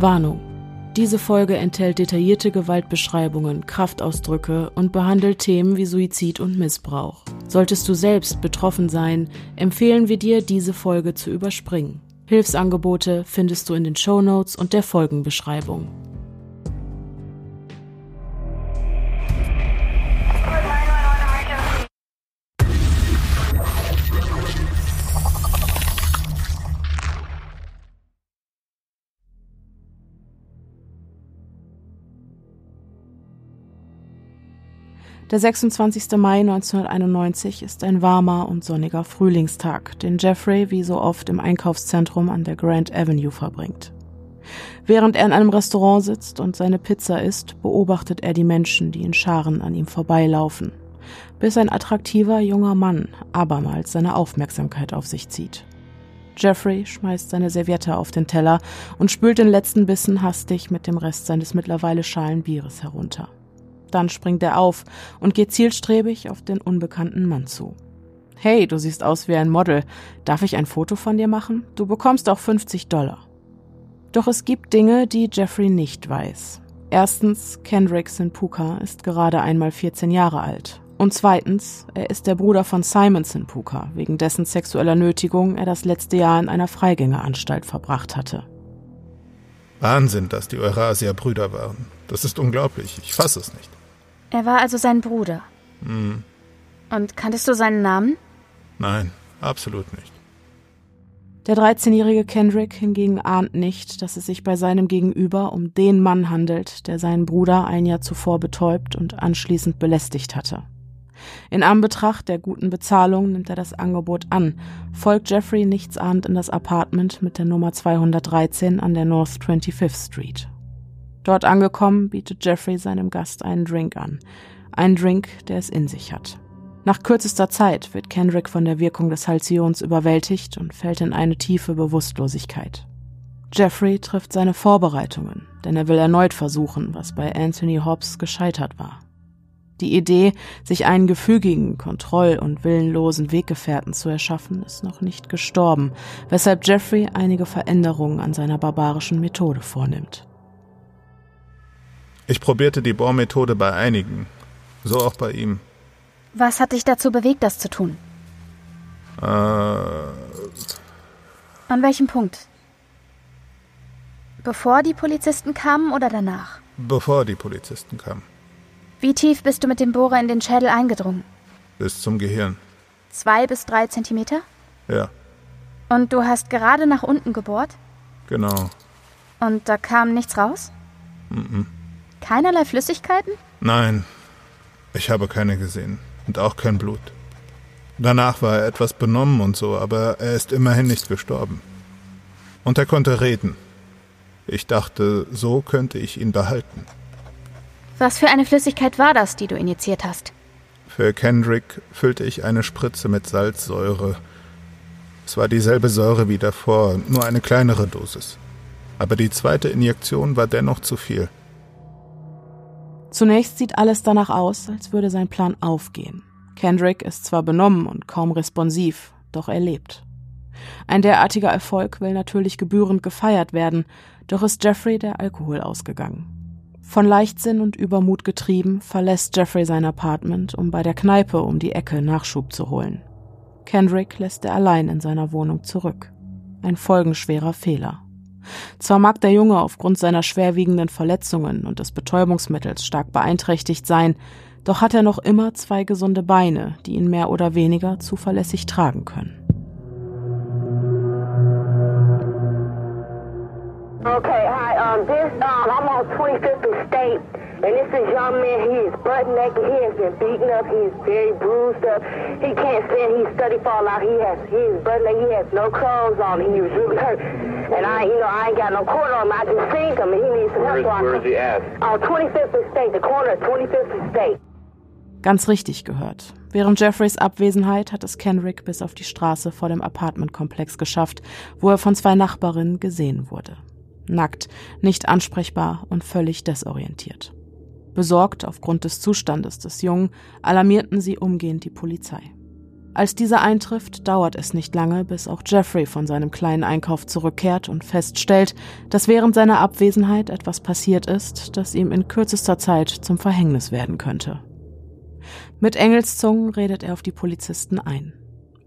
Warnung. Diese Folge enthält detaillierte Gewaltbeschreibungen, Kraftausdrücke und behandelt Themen wie Suizid und Missbrauch. Solltest du selbst betroffen sein, empfehlen wir dir, diese Folge zu überspringen. Hilfsangebote findest du in den Show Notes und der Folgenbeschreibung. Der 26. Mai 1991 ist ein warmer und sonniger Frühlingstag, den Jeffrey wie so oft im Einkaufszentrum an der Grand Avenue verbringt. Während er in einem Restaurant sitzt und seine Pizza isst, beobachtet er die Menschen, die in Scharen an ihm vorbeilaufen, bis ein attraktiver junger Mann abermals seine Aufmerksamkeit auf sich zieht. Jeffrey schmeißt seine Serviette auf den Teller und spült den letzten Bissen hastig mit dem Rest seines mittlerweile schalen Bieres herunter. Dann springt er auf und geht zielstrebig auf den unbekannten Mann zu. Hey, du siehst aus wie ein Model. Darf ich ein Foto von dir machen? Du bekommst auch 50 Dollar. Doch es gibt Dinge, die Jeffrey nicht weiß. Erstens, Kendrick Sinpuka ist gerade einmal 14 Jahre alt. Und zweitens, er ist der Bruder von Simon Sinpuka, wegen dessen sexueller Nötigung er das letzte Jahr in einer Freigängeranstalt verbracht hatte. Wahnsinn, dass die Eurasia-Brüder waren. Das ist unglaublich. Ich fasse es nicht. Er war also sein Bruder. Hm. Und kanntest du seinen Namen? Nein, absolut nicht. Der 13-jährige Kendrick hingegen ahnt nicht, dass es sich bei seinem Gegenüber um den Mann handelt, der seinen Bruder ein Jahr zuvor betäubt und anschließend belästigt hatte. In Anbetracht der guten Bezahlung nimmt er das Angebot an, folgt Jeffrey nichtsahnd in das Apartment mit der Nummer 213 an der North 25th Street. Dort angekommen, bietet Jeffrey seinem Gast einen Drink an. Einen Drink, der es in sich hat. Nach kürzester Zeit wird Kendrick von der Wirkung des Halcions überwältigt und fällt in eine tiefe Bewusstlosigkeit. Jeffrey trifft seine Vorbereitungen, denn er will erneut versuchen, was bei Anthony Hobbs gescheitert war. Die Idee, sich einen gefügigen, kontroll- und willenlosen Weggefährten zu erschaffen, ist noch nicht gestorben, weshalb Jeffrey einige Veränderungen an seiner barbarischen Methode vornimmt. Ich probierte die Bohrmethode bei einigen, so auch bei ihm. Was hat dich dazu bewegt, das zu tun? Äh, An welchem Punkt? Bevor die Polizisten kamen oder danach? bevor die Polizisten kamen. Wie tief bist du mit dem Bohrer in den Schädel eingedrungen? Bis zum Gehirn. Zwei bis drei Zentimeter? Ja, Und du hast gerade nach unten gebohrt? genau. Und da kam nichts raus? Mhm. Keinerlei Flüssigkeiten? Nein, ich habe keine gesehen. Und auch kein Blut. Danach war er etwas benommen und so, aber er ist immerhin nicht gestorben. Und er konnte reden. Ich dachte, so könnte ich ihn behalten. Was für eine Flüssigkeit war das, die du injiziert hast? Für Kendrick füllte ich eine Spritze mit Salzsäure. Es war dieselbe Säure wie davor, nur eine kleinere Dosis. Aber die zweite Injektion war dennoch zu viel. Zunächst sieht alles danach aus, als würde sein Plan aufgehen. Kendrick ist zwar benommen und kaum responsiv, doch er lebt. Ein derartiger Erfolg will natürlich gebührend gefeiert werden, doch ist Jeffrey der Alkohol ausgegangen. Von Leichtsinn und Übermut getrieben, verlässt Jeffrey sein Apartment, um bei der Kneipe um die Ecke Nachschub zu holen. Kendrick lässt er allein in seiner Wohnung zurück. Ein folgenschwerer Fehler. Zwar mag der Junge aufgrund seiner schwerwiegenden Verletzungen und des Betäubungsmittels stark beeinträchtigt sein, doch hat er noch immer zwei gesunde Beine, die ihn mehr oder weniger zuverlässig tragen können. Okay, hi. Um, this um, I'm on 25th and State, and this is young man. He is butt naked. He has been beaten up. He is very bruised up. He can't stand. He's study fall out. He has he is butt naked. He has no clothes on. He was really hurt, and I, you know, I ain't got no quarter on him. I just seen him, and he needs some help. Where is, he at? On 25th and State, the corner of 25th and State. Ganz richtig gehört. Während Jeffreys Abwesenheit hat es Kendrick bis auf die Straße vor dem Apartmentkomplex geschafft, wo er von zwei Nachbarinnen gesehen wurde. Nackt, nicht ansprechbar und völlig desorientiert. Besorgt aufgrund des Zustandes des Jungen alarmierten sie umgehend die Polizei. Als dieser eintrifft, dauert es nicht lange, bis auch Jeffrey von seinem kleinen Einkauf zurückkehrt und feststellt, dass während seiner Abwesenheit etwas passiert ist, das ihm in kürzester Zeit zum Verhängnis werden könnte. Mit Engelszungen redet er auf die Polizisten ein.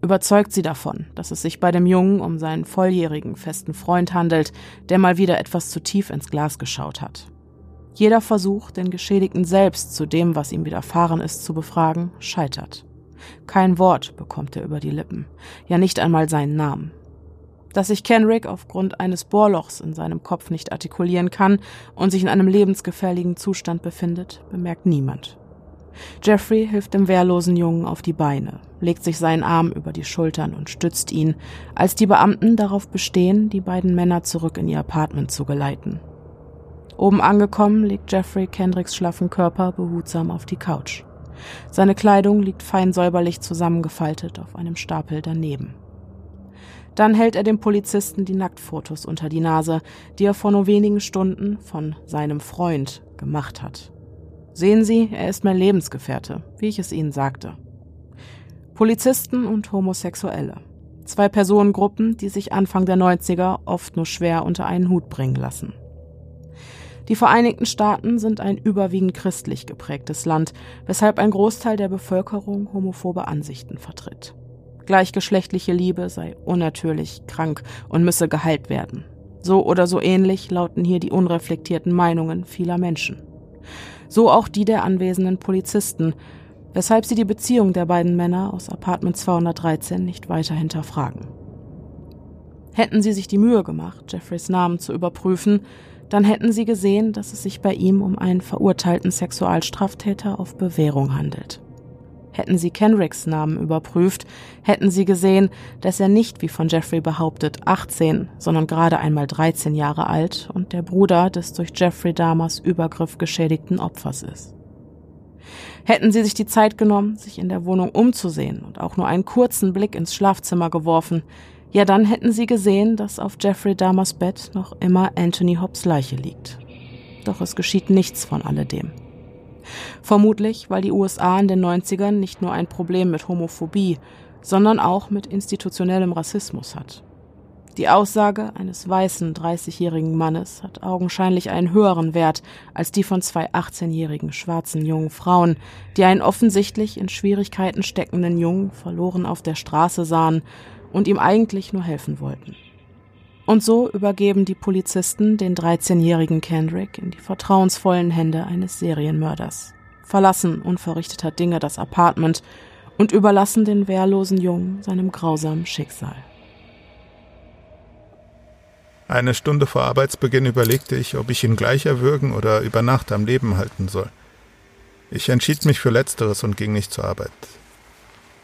Überzeugt sie davon, dass es sich bei dem Jungen um seinen volljährigen festen Freund handelt, der mal wieder etwas zu tief ins Glas geschaut hat. Jeder Versuch, den Geschädigten selbst zu dem, was ihm widerfahren ist, zu befragen, scheitert. Kein Wort bekommt er über die Lippen, ja nicht einmal seinen Namen. Dass sich Kenrick aufgrund eines Bohrlochs in seinem Kopf nicht artikulieren kann und sich in einem lebensgefährlichen Zustand befindet, bemerkt niemand. Jeffrey hilft dem wehrlosen Jungen auf die Beine, legt sich seinen Arm über die Schultern und stützt ihn, als die Beamten darauf bestehen, die beiden Männer zurück in ihr Apartment zu geleiten. Oben angekommen legt Jeffrey Kendricks schlaffen Körper behutsam auf die Couch. Seine Kleidung liegt fein säuberlich zusammengefaltet auf einem Stapel daneben. Dann hält er dem Polizisten die Nacktfotos unter die Nase, die er vor nur wenigen Stunden von seinem Freund gemacht hat. Sehen Sie, er ist mein Lebensgefährte, wie ich es Ihnen sagte. Polizisten und Homosexuelle. Zwei Personengruppen, die sich Anfang der 90er oft nur schwer unter einen Hut bringen lassen. Die Vereinigten Staaten sind ein überwiegend christlich geprägtes Land, weshalb ein Großteil der Bevölkerung homophobe Ansichten vertritt. Gleichgeschlechtliche Liebe sei unnatürlich, krank und müsse geheilt werden. So oder so ähnlich lauten hier die unreflektierten Meinungen vieler Menschen. So auch die der anwesenden Polizisten, weshalb sie die Beziehung der beiden Männer aus Apartment 213 nicht weiter hinterfragen. Hätten sie sich die Mühe gemacht, Jeffreys Namen zu überprüfen, dann hätten sie gesehen, dass es sich bei ihm um einen verurteilten Sexualstraftäter auf Bewährung handelt. Hätten sie Kenricks Namen überprüft, hätten sie gesehen, dass er nicht, wie von Jeffrey behauptet, 18, sondern gerade einmal 13 Jahre alt und der Bruder des durch Jeffrey Dahmers Übergriff geschädigten Opfers ist. Hätten sie sich die Zeit genommen, sich in der Wohnung umzusehen und auch nur einen kurzen Blick ins Schlafzimmer geworfen, ja, dann hätten sie gesehen, dass auf Jeffrey Dahmers Bett noch immer Anthony Hobbs Leiche liegt. Doch es geschieht nichts von alledem. Vermutlich, weil die USA in den 90ern nicht nur ein Problem mit Homophobie, sondern auch mit institutionellem Rassismus hat. Die Aussage eines weißen 30-jährigen Mannes hat augenscheinlich einen höheren Wert als die von zwei 18-jährigen schwarzen jungen Frauen, die einen offensichtlich in Schwierigkeiten steckenden Jungen verloren auf der Straße sahen und ihm eigentlich nur helfen wollten. Und so übergeben die Polizisten den 13-jährigen Kendrick in die vertrauensvollen Hände eines Serienmörders, verlassen unverrichteter Dinge das Apartment und überlassen den wehrlosen Jungen seinem grausamen Schicksal. Eine Stunde vor Arbeitsbeginn überlegte ich, ob ich ihn gleich erwürgen oder über Nacht am Leben halten soll. Ich entschied mich für Letzteres und ging nicht zur Arbeit.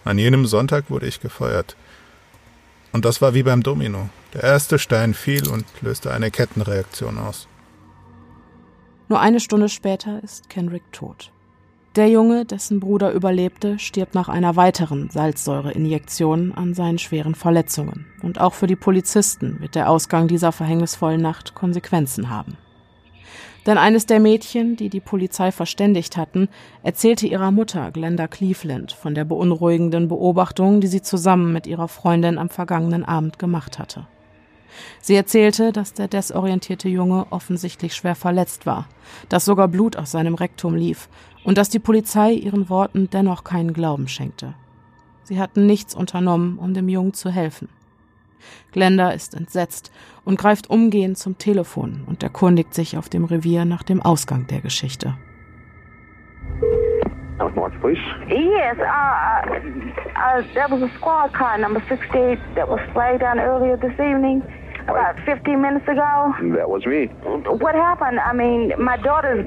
An jenem Sonntag wurde ich gefeuert. Und das war wie beim Domino. Der erste Stein fiel und löste eine Kettenreaktion aus. Nur eine Stunde später ist Kenrick tot. Der Junge, dessen Bruder überlebte, stirbt nach einer weiteren Salzsäureinjektion an seinen schweren Verletzungen. Und auch für die Polizisten wird der Ausgang dieser verhängnisvollen Nacht Konsequenzen haben. Denn eines der Mädchen, die die Polizei verständigt hatten, erzählte ihrer Mutter Glenda Cleveland von der beunruhigenden Beobachtung, die sie zusammen mit ihrer Freundin am vergangenen Abend gemacht hatte. Sie erzählte, dass der desorientierte Junge offensichtlich schwer verletzt war, dass sogar Blut aus seinem Rektum lief und dass die Polizei ihren Worten dennoch keinen Glauben schenkte. Sie hatten nichts unternommen, um dem Jungen zu helfen. Glenda ist entsetzt und greift umgehend zum Telefon und erkundigt sich auf dem Revier nach dem Ausgang der Geschichte. Police? Yes, uh, uh, there was a squad car, number 68, that was flagged down earlier this evening, about 15 minutes ago. That was me. What happened? I mean, my daughter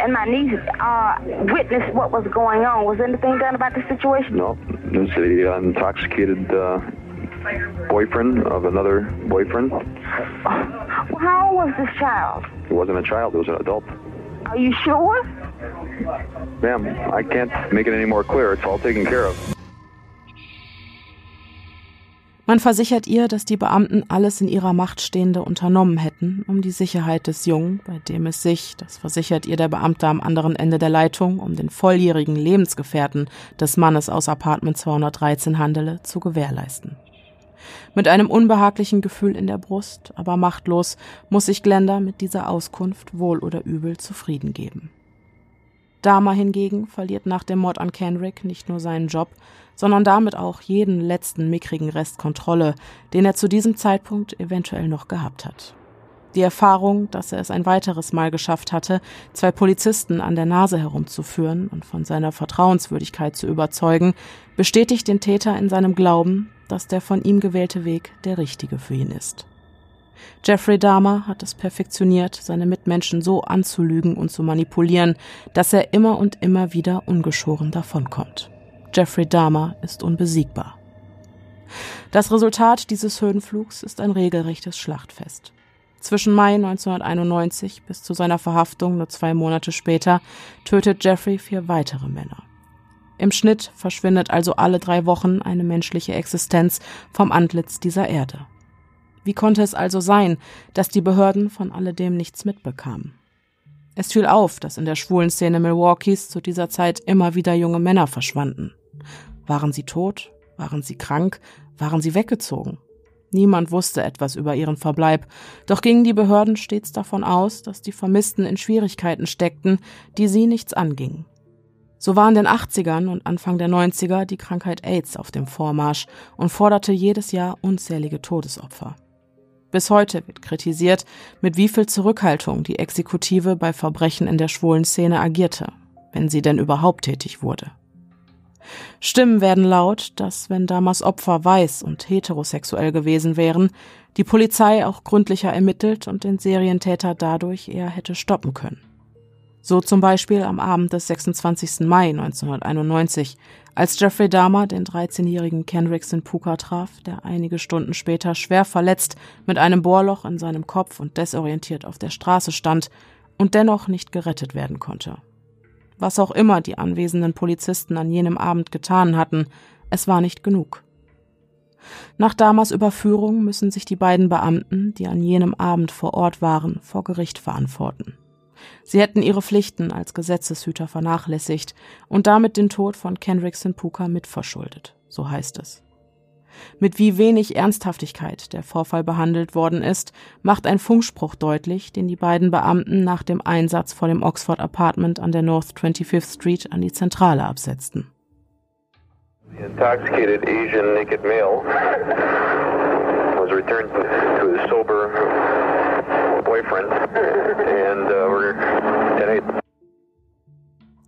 and my niece uh, witnessed what was going on. Was anything done about the situation? No, it's the intoxicated uh, boyfriend of another boyfriend. Well, how old was this child? It wasn't a child, it was an adult. Are you sure? Ma'am, I can't make it any more clear. It's all taken care of. Man versichert ihr, dass die Beamten alles in ihrer Macht Stehende unternommen hätten, um die Sicherheit des Jungen, bei dem es sich, das versichert ihr der Beamte am anderen Ende der Leitung, um den volljährigen Lebensgefährten des Mannes aus Apartment 213 handele, zu gewährleisten. Mit einem unbehaglichen Gefühl in der Brust, aber machtlos, muss sich Glenda mit dieser Auskunft wohl oder übel zufrieden geben. Dama hingegen verliert nach dem Mord an Kenrick nicht nur seinen Job, sondern damit auch jeden letzten mickrigen Rest Kontrolle, den er zu diesem Zeitpunkt eventuell noch gehabt hat. Die Erfahrung, dass er es ein weiteres Mal geschafft hatte, zwei Polizisten an der Nase herumzuführen und von seiner Vertrauenswürdigkeit zu überzeugen, bestätigt den Täter in seinem Glauben, dass der von ihm gewählte Weg der richtige für ihn ist. Jeffrey Dahmer hat es perfektioniert, seine Mitmenschen so anzulügen und zu manipulieren, dass er immer und immer wieder ungeschoren davonkommt. Jeffrey Dahmer ist unbesiegbar. Das Resultat dieses Höhenflugs ist ein regelrechtes Schlachtfest. Zwischen Mai 1991 bis zu seiner Verhaftung nur zwei Monate später tötet Jeffrey vier weitere Männer. Im Schnitt verschwindet also alle drei Wochen eine menschliche Existenz vom Antlitz dieser Erde. Wie konnte es also sein, dass die Behörden von alledem nichts mitbekamen? Es fiel auf, dass in der schwulen Szene Milwaukees zu dieser Zeit immer wieder junge Männer verschwanden. Waren sie tot? Waren sie krank? Waren sie weggezogen? Niemand wusste etwas über ihren Verbleib, doch gingen die Behörden stets davon aus, dass die Vermissten in Schwierigkeiten steckten, die sie nichts angingen. So war in den 80ern und Anfang der 90er die Krankheit AIDS auf dem Vormarsch und forderte jedes Jahr unzählige Todesopfer. Bis heute wird kritisiert, mit wie viel Zurückhaltung die Exekutive bei Verbrechen in der schwulen Szene agierte, wenn sie denn überhaupt tätig wurde. Stimmen werden laut, dass wenn damals Opfer weiß und heterosexuell gewesen wären, die Polizei auch gründlicher ermittelt und den Serientäter dadurch eher hätte stoppen können. So zum Beispiel am Abend des 26. Mai 1991, als Jeffrey Dahmer den 13-jährigen Kendricks in Puka traf, der einige Stunden später schwer verletzt mit einem Bohrloch in seinem Kopf und desorientiert auf der Straße stand und dennoch nicht gerettet werden konnte. Was auch immer die anwesenden Polizisten an jenem Abend getan hatten, es war nicht genug. Nach Damas Überführung müssen sich die beiden Beamten, die an jenem Abend vor Ort waren, vor Gericht verantworten. Sie hätten ihre Pflichten als Gesetzeshüter vernachlässigt und damit den Tod von Kendrick Puka mitverschuldet, so heißt es. Mit wie wenig Ernsthaftigkeit der Vorfall behandelt worden ist, macht ein Funkspruch deutlich, den die beiden Beamten nach dem Einsatz vor dem Oxford Apartment an der North 25th Street an die Zentrale absetzten. The intoxicated Asian naked male was returned to his sober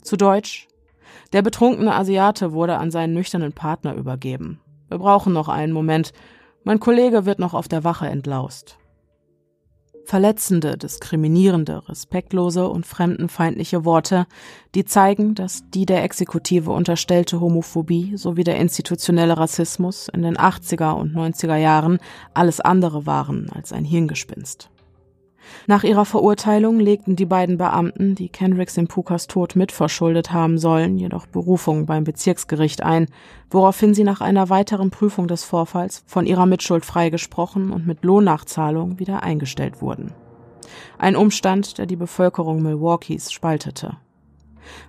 Zu Deutsch. Der betrunkene Asiate wurde an seinen nüchternen Partner übergeben. Wir brauchen noch einen Moment. Mein Kollege wird noch auf der Wache entlaust. Verletzende, diskriminierende, respektlose und fremdenfeindliche Worte, die zeigen, dass die der Exekutive unterstellte Homophobie sowie der institutionelle Rassismus in den 80er und 90er Jahren alles andere waren als ein Hirngespinst. Nach ihrer Verurteilung legten die beiden Beamten, die Kendrick Simpukas Tod mitverschuldet haben sollen, jedoch Berufung beim Bezirksgericht ein, woraufhin sie nach einer weiteren Prüfung des Vorfalls von ihrer Mitschuld freigesprochen und mit Lohnnachzahlung wieder eingestellt wurden. Ein Umstand, der die Bevölkerung Milwaukees spaltete.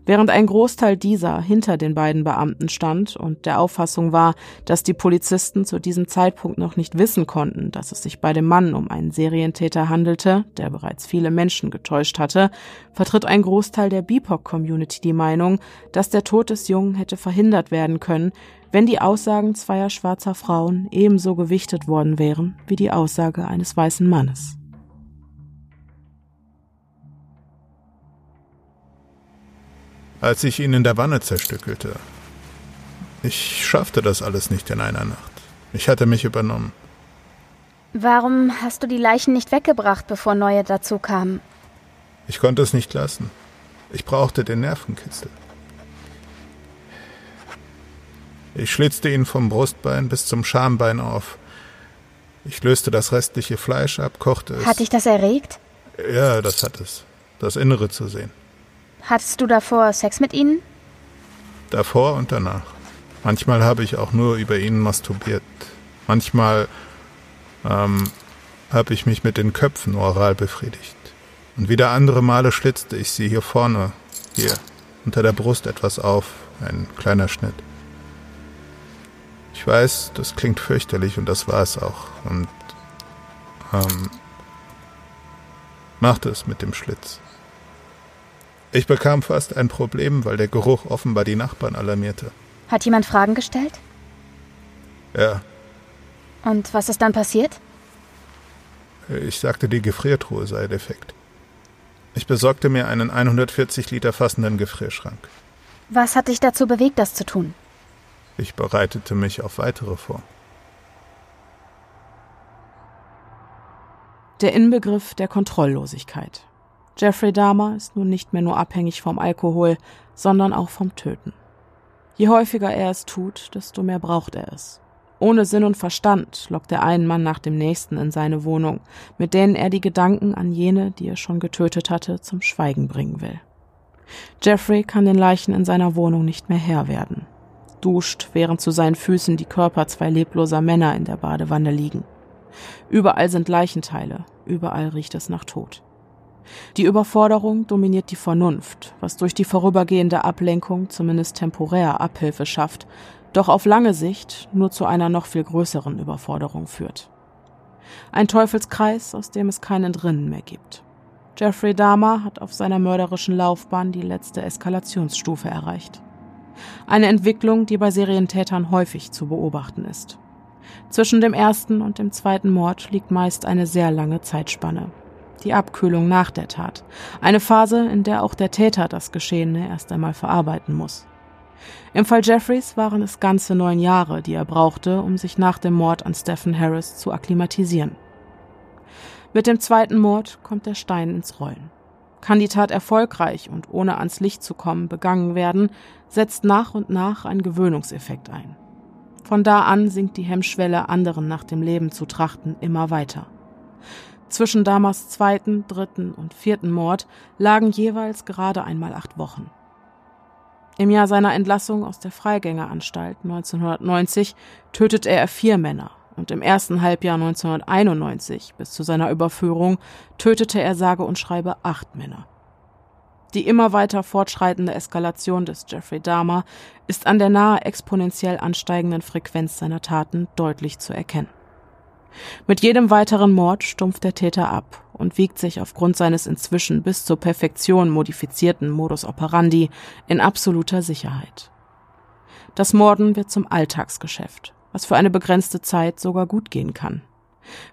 Während ein Großteil dieser hinter den beiden Beamten stand und der Auffassung war, dass die Polizisten zu diesem Zeitpunkt noch nicht wissen konnten, dass es sich bei dem Mann um einen Serientäter handelte, der bereits viele Menschen getäuscht hatte, vertritt ein Großteil der BIPOC-Community die Meinung, dass der Tod des Jungen hätte verhindert werden können, wenn die Aussagen zweier schwarzer Frauen ebenso gewichtet worden wären wie die Aussage eines weißen Mannes. Als ich ihn in der Wanne zerstückelte. Ich schaffte das alles nicht in einer Nacht. Ich hatte mich übernommen. Warum hast du die Leichen nicht weggebracht, bevor neue dazu kamen? Ich konnte es nicht lassen. Ich brauchte den Nervenkitzel. Ich schlitzte ihn vom Brustbein bis zum Schambein auf. Ich löste das restliche Fleisch ab, kochte es. Hat dich das erregt? Ja, das hat es. Das Innere zu sehen. Hattest du davor Sex mit ihnen? Davor und danach. Manchmal habe ich auch nur über ihn masturbiert. Manchmal ähm, habe ich mich mit den Köpfen oral befriedigt. Und wieder andere Male schlitzte ich sie hier vorne, hier, unter der Brust etwas auf, ein kleiner Schnitt. Ich weiß, das klingt fürchterlich und das war es auch. Und ähm, machte es mit dem Schlitz. Ich bekam fast ein Problem, weil der Geruch offenbar die Nachbarn alarmierte. Hat jemand Fragen gestellt? Ja, Und was ist dann passiert? ich sagte, die Gefriertruhe sei defekt. Ich besorgte mir einen 140 Liter fassenden Gefrierschrank. Was hat dich dazu bewegt, das zu tun? Ich bereitete mich auf weitere vor. Der Inbegriff der Kontrolllosigkeit. Jeffrey Dahmer ist nun nicht mehr nur abhängig vom Alkohol, sondern auch vom Töten. Je häufiger er es tut, desto mehr braucht er es. Ohne Sinn und Verstand lockt er einen Mann nach dem nächsten in seine Wohnung, mit denen er die Gedanken an jene, die er schon getötet hatte, zum Schweigen bringen will. Jeffrey kann den Leichen in seiner Wohnung nicht mehr Herr werden. Duscht, während zu seinen Füßen die Körper zwei lebloser Männer in der Badewanne liegen. Überall sind Leichenteile, überall riecht es nach Tod. Die Überforderung dominiert die Vernunft, was durch die vorübergehende Ablenkung zumindest temporär Abhilfe schafft, doch auf lange Sicht nur zu einer noch viel größeren Überforderung führt. Ein Teufelskreis, aus dem es kein Entrinnen mehr gibt. Jeffrey Dahmer hat auf seiner mörderischen Laufbahn die letzte Eskalationsstufe erreicht. Eine Entwicklung, die bei Serientätern häufig zu beobachten ist. Zwischen dem ersten und dem zweiten Mord liegt meist eine sehr lange Zeitspanne. Die Abkühlung nach der Tat. Eine Phase, in der auch der Täter das Geschehene erst einmal verarbeiten muss. Im Fall Jeffreys waren es ganze neun Jahre, die er brauchte, um sich nach dem Mord an Stephen Harris zu akklimatisieren. Mit dem zweiten Mord kommt der Stein ins Rollen. Kann die Tat erfolgreich und ohne ans Licht zu kommen begangen werden, setzt nach und nach ein Gewöhnungseffekt ein. Von da an sinkt die Hemmschwelle, anderen nach dem Leben zu trachten, immer weiter. Zwischen Damas zweiten, dritten und vierten Mord lagen jeweils gerade einmal acht Wochen. Im Jahr seiner Entlassung aus der Freigängeranstalt 1990 tötete er vier Männer und im ersten Halbjahr 1991 bis zu seiner Überführung tötete er sage und schreibe acht Männer. Die immer weiter fortschreitende Eskalation des Jeffrey Dahmer ist an der nahe exponentiell ansteigenden Frequenz seiner Taten deutlich zu erkennen. Mit jedem weiteren Mord stumpft der Täter ab und wiegt sich aufgrund seines inzwischen bis zur Perfektion modifizierten Modus operandi in absoluter Sicherheit. Das Morden wird zum Alltagsgeschäft, was für eine begrenzte Zeit sogar gut gehen kann.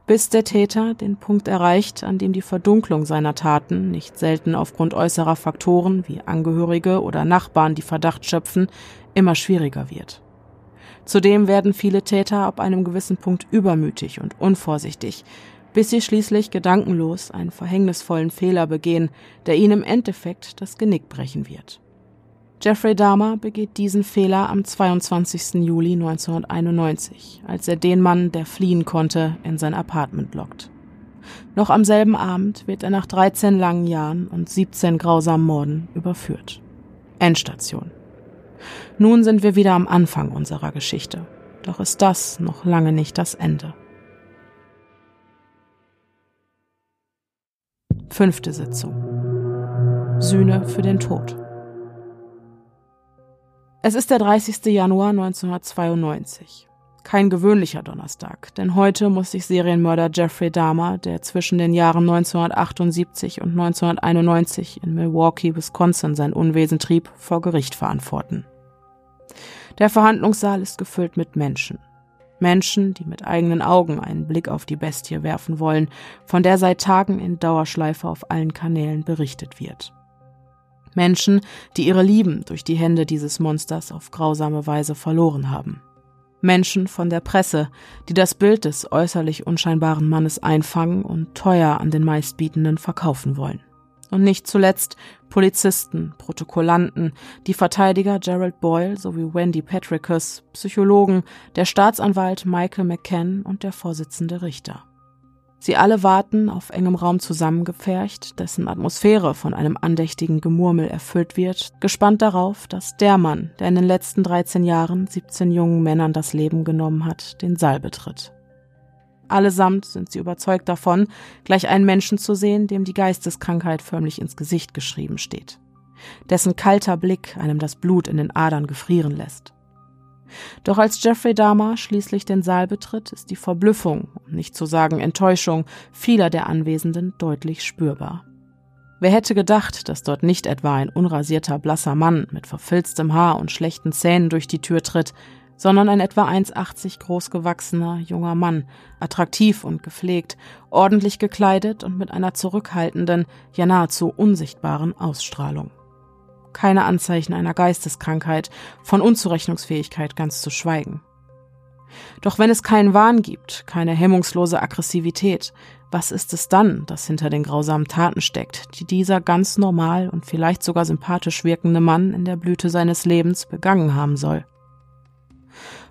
Bis der Täter den Punkt erreicht, an dem die Verdunklung seiner Taten, nicht selten aufgrund äußerer Faktoren wie Angehörige oder Nachbarn, die Verdacht schöpfen, immer schwieriger wird. Zudem werden viele Täter ab einem gewissen Punkt übermütig und unvorsichtig, bis sie schließlich gedankenlos einen verhängnisvollen Fehler begehen, der ihnen im Endeffekt das Genick brechen wird. Jeffrey Dahmer begeht diesen Fehler am 22. Juli 1991, als er den Mann, der fliehen konnte, in sein Apartment lockt. Noch am selben Abend wird er nach 13 langen Jahren und 17 grausamen Morden überführt. Endstation. Nun sind wir wieder am Anfang unserer Geschichte. Doch ist das noch lange nicht das Ende. Fünfte Sitzung. Sühne für den Tod. Es ist der 30. Januar 1992. Kein gewöhnlicher Donnerstag, denn heute muss sich Serienmörder Jeffrey Dahmer, der zwischen den Jahren 1978 und 1991 in Milwaukee, Wisconsin sein Unwesen trieb, vor Gericht verantworten. Der Verhandlungssaal ist gefüllt mit Menschen. Menschen, die mit eigenen Augen einen Blick auf die Bestie werfen wollen, von der seit Tagen in Dauerschleife auf allen Kanälen berichtet wird. Menschen, die ihre Lieben durch die Hände dieses Monsters auf grausame Weise verloren haben. Menschen von der Presse, die das Bild des äußerlich unscheinbaren Mannes einfangen und teuer an den meistbietenden verkaufen wollen. Und nicht zuletzt Polizisten, Protokollanten, die Verteidiger Gerald Boyle sowie Wendy Patricus, Psychologen, der Staatsanwalt Michael McCann und der Vorsitzende Richter. Sie alle warten, auf engem Raum zusammengepfercht, dessen Atmosphäre von einem andächtigen Gemurmel erfüllt wird, gespannt darauf, dass der Mann, der in den letzten 13 Jahren 17 jungen Männern das Leben genommen hat, den Saal betritt. Allesamt sind sie überzeugt davon, gleich einen Menschen zu sehen, dem die Geisteskrankheit förmlich ins Gesicht geschrieben steht, dessen kalter Blick einem das Blut in den Adern gefrieren lässt. Doch als Jeffrey Dahmer schließlich den Saal betritt, ist die Verblüffung, um nicht zu sagen Enttäuschung, vieler der Anwesenden deutlich spürbar. Wer hätte gedacht, dass dort nicht etwa ein unrasierter blasser Mann mit verfilztem Haar und schlechten Zähnen durch die Tür tritt, sondern ein etwa 1,80 groß gewachsener junger Mann, attraktiv und gepflegt, ordentlich gekleidet und mit einer zurückhaltenden, ja nahezu unsichtbaren Ausstrahlung keine Anzeichen einer Geisteskrankheit, von Unzurechnungsfähigkeit ganz zu schweigen. Doch wenn es keinen Wahn gibt, keine hemmungslose Aggressivität, was ist es dann, das hinter den grausamen Taten steckt, die dieser ganz normal und vielleicht sogar sympathisch wirkende Mann in der Blüte seines Lebens begangen haben soll?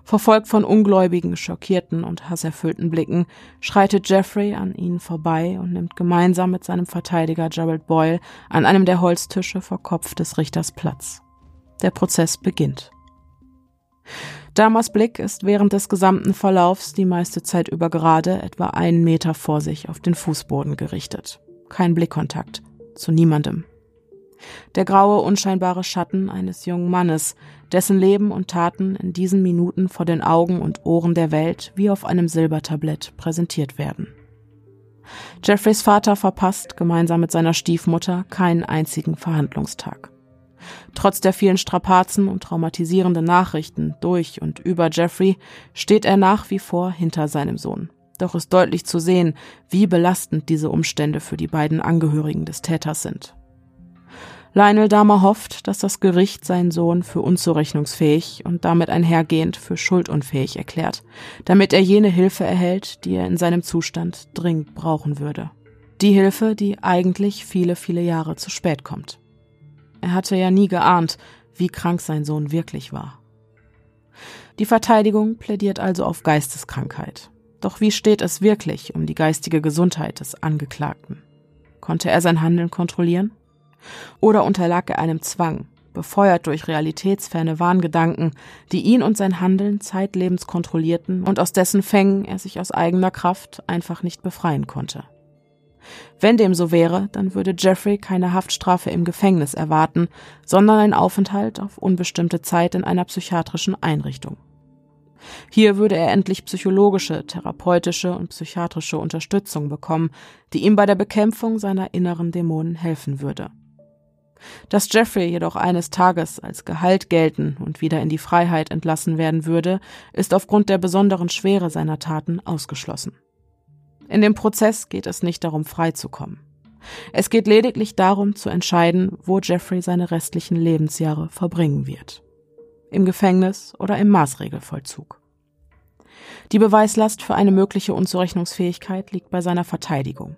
Verfolgt von ungläubigen, schockierten und hasserfüllten Blicken, schreitet Jeffrey an ihnen vorbei und nimmt gemeinsam mit seinem Verteidiger Gerald Boyle an einem der Holztische vor Kopf des Richters Platz. Der Prozess beginnt. Damas Blick ist während des gesamten Verlaufs die meiste Zeit über gerade etwa einen Meter vor sich auf den Fußboden gerichtet. Kein Blickkontakt. Zu niemandem. Der graue, unscheinbare Schatten eines jungen Mannes, dessen Leben und Taten in diesen Minuten vor den Augen und Ohren der Welt wie auf einem Silbertablett präsentiert werden. Jeffreys Vater verpasst gemeinsam mit seiner Stiefmutter keinen einzigen Verhandlungstag. Trotz der vielen Strapazen und traumatisierenden Nachrichten durch und über Jeffrey steht er nach wie vor hinter seinem Sohn. Doch ist deutlich zu sehen, wie belastend diese Umstände für die beiden Angehörigen des Täters sind. Lionel Dahmer hofft, dass das Gericht seinen Sohn für unzurechnungsfähig und damit einhergehend für schuldunfähig erklärt, damit er jene Hilfe erhält, die er in seinem Zustand dringend brauchen würde. Die Hilfe, die eigentlich viele, viele Jahre zu spät kommt. Er hatte ja nie geahnt, wie krank sein Sohn wirklich war. Die Verteidigung plädiert also auf Geisteskrankheit. Doch wie steht es wirklich um die geistige Gesundheit des Angeklagten? Konnte er sein Handeln kontrollieren? Oder unterlag er einem Zwang, befeuert durch realitätsferne Wahngedanken, die ihn und sein Handeln zeitlebens kontrollierten und aus dessen Fängen er sich aus eigener Kraft einfach nicht befreien konnte. Wenn dem so wäre, dann würde Jeffrey keine Haftstrafe im Gefängnis erwarten, sondern einen Aufenthalt auf unbestimmte Zeit in einer psychiatrischen Einrichtung. Hier würde er endlich psychologische, therapeutische und psychiatrische Unterstützung bekommen, die ihm bei der Bekämpfung seiner inneren Dämonen helfen würde. Dass Jeffrey jedoch eines Tages als Gehalt gelten und wieder in die Freiheit entlassen werden würde, ist aufgrund der besonderen Schwere seiner Taten ausgeschlossen. In dem Prozess geht es nicht darum, freizukommen. Es geht lediglich darum, zu entscheiden, wo Jeffrey seine restlichen Lebensjahre verbringen wird. Im Gefängnis oder im Maßregelvollzug. Die Beweislast für eine mögliche Unzurechnungsfähigkeit liegt bei seiner Verteidigung.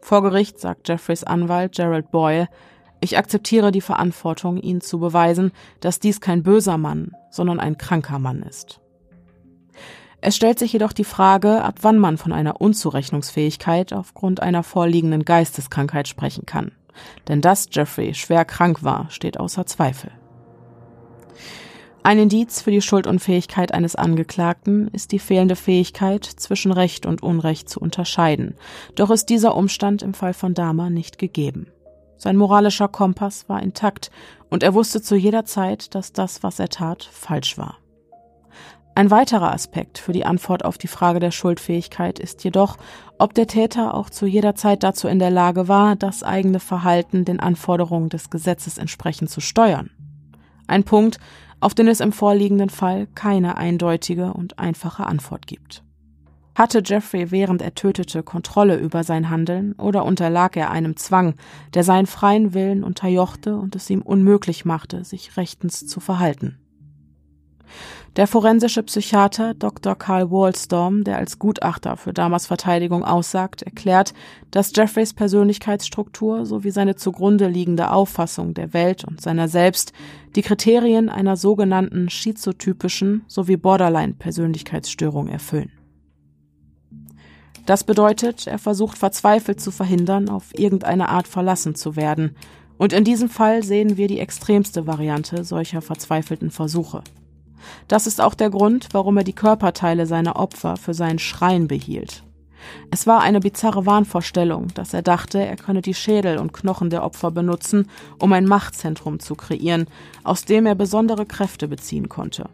Vor Gericht sagt Jeffreys Anwalt Gerald Boyle, ich akzeptiere die Verantwortung, Ihnen zu beweisen, dass dies kein böser Mann, sondern ein kranker Mann ist. Es stellt sich jedoch die Frage, ab wann man von einer Unzurechnungsfähigkeit aufgrund einer vorliegenden Geisteskrankheit sprechen kann. Denn dass Jeffrey schwer krank war, steht außer Zweifel. Ein Indiz für die Schuldunfähigkeit eines Angeklagten ist die fehlende Fähigkeit, zwischen Recht und Unrecht zu unterscheiden. Doch ist dieser Umstand im Fall von Dahmer nicht gegeben. Sein moralischer Kompass war intakt und er wusste zu jeder Zeit, dass das, was er tat, falsch war. Ein weiterer Aspekt für die Antwort auf die Frage der Schuldfähigkeit ist jedoch, ob der Täter auch zu jeder Zeit dazu in der Lage war, das eigene Verhalten den Anforderungen des Gesetzes entsprechend zu steuern. Ein Punkt, auf den es im vorliegenden Fall keine eindeutige und einfache Antwort gibt. Hatte Jeffrey, während er tötete, Kontrolle über sein Handeln oder unterlag er einem Zwang, der seinen freien Willen unterjochte und es ihm unmöglich machte, sich rechtens zu verhalten? Der forensische Psychiater Dr. Carl Wallstorm, der als Gutachter für Damas Verteidigung aussagt, erklärt, dass Jeffreys Persönlichkeitsstruktur sowie seine zugrunde liegende Auffassung der Welt und seiner selbst die Kriterien einer sogenannten schizotypischen sowie Borderline-Persönlichkeitsstörung erfüllen. Das bedeutet, er versucht verzweifelt zu verhindern, auf irgendeine Art verlassen zu werden. Und in diesem Fall sehen wir die extremste Variante solcher verzweifelten Versuche. Das ist auch der Grund, warum er die Körperteile seiner Opfer für seinen Schrein behielt. Es war eine bizarre Wahnvorstellung, dass er dachte, er könne die Schädel und Knochen der Opfer benutzen, um ein Machtzentrum zu kreieren, aus dem er besondere Kräfte beziehen konnte.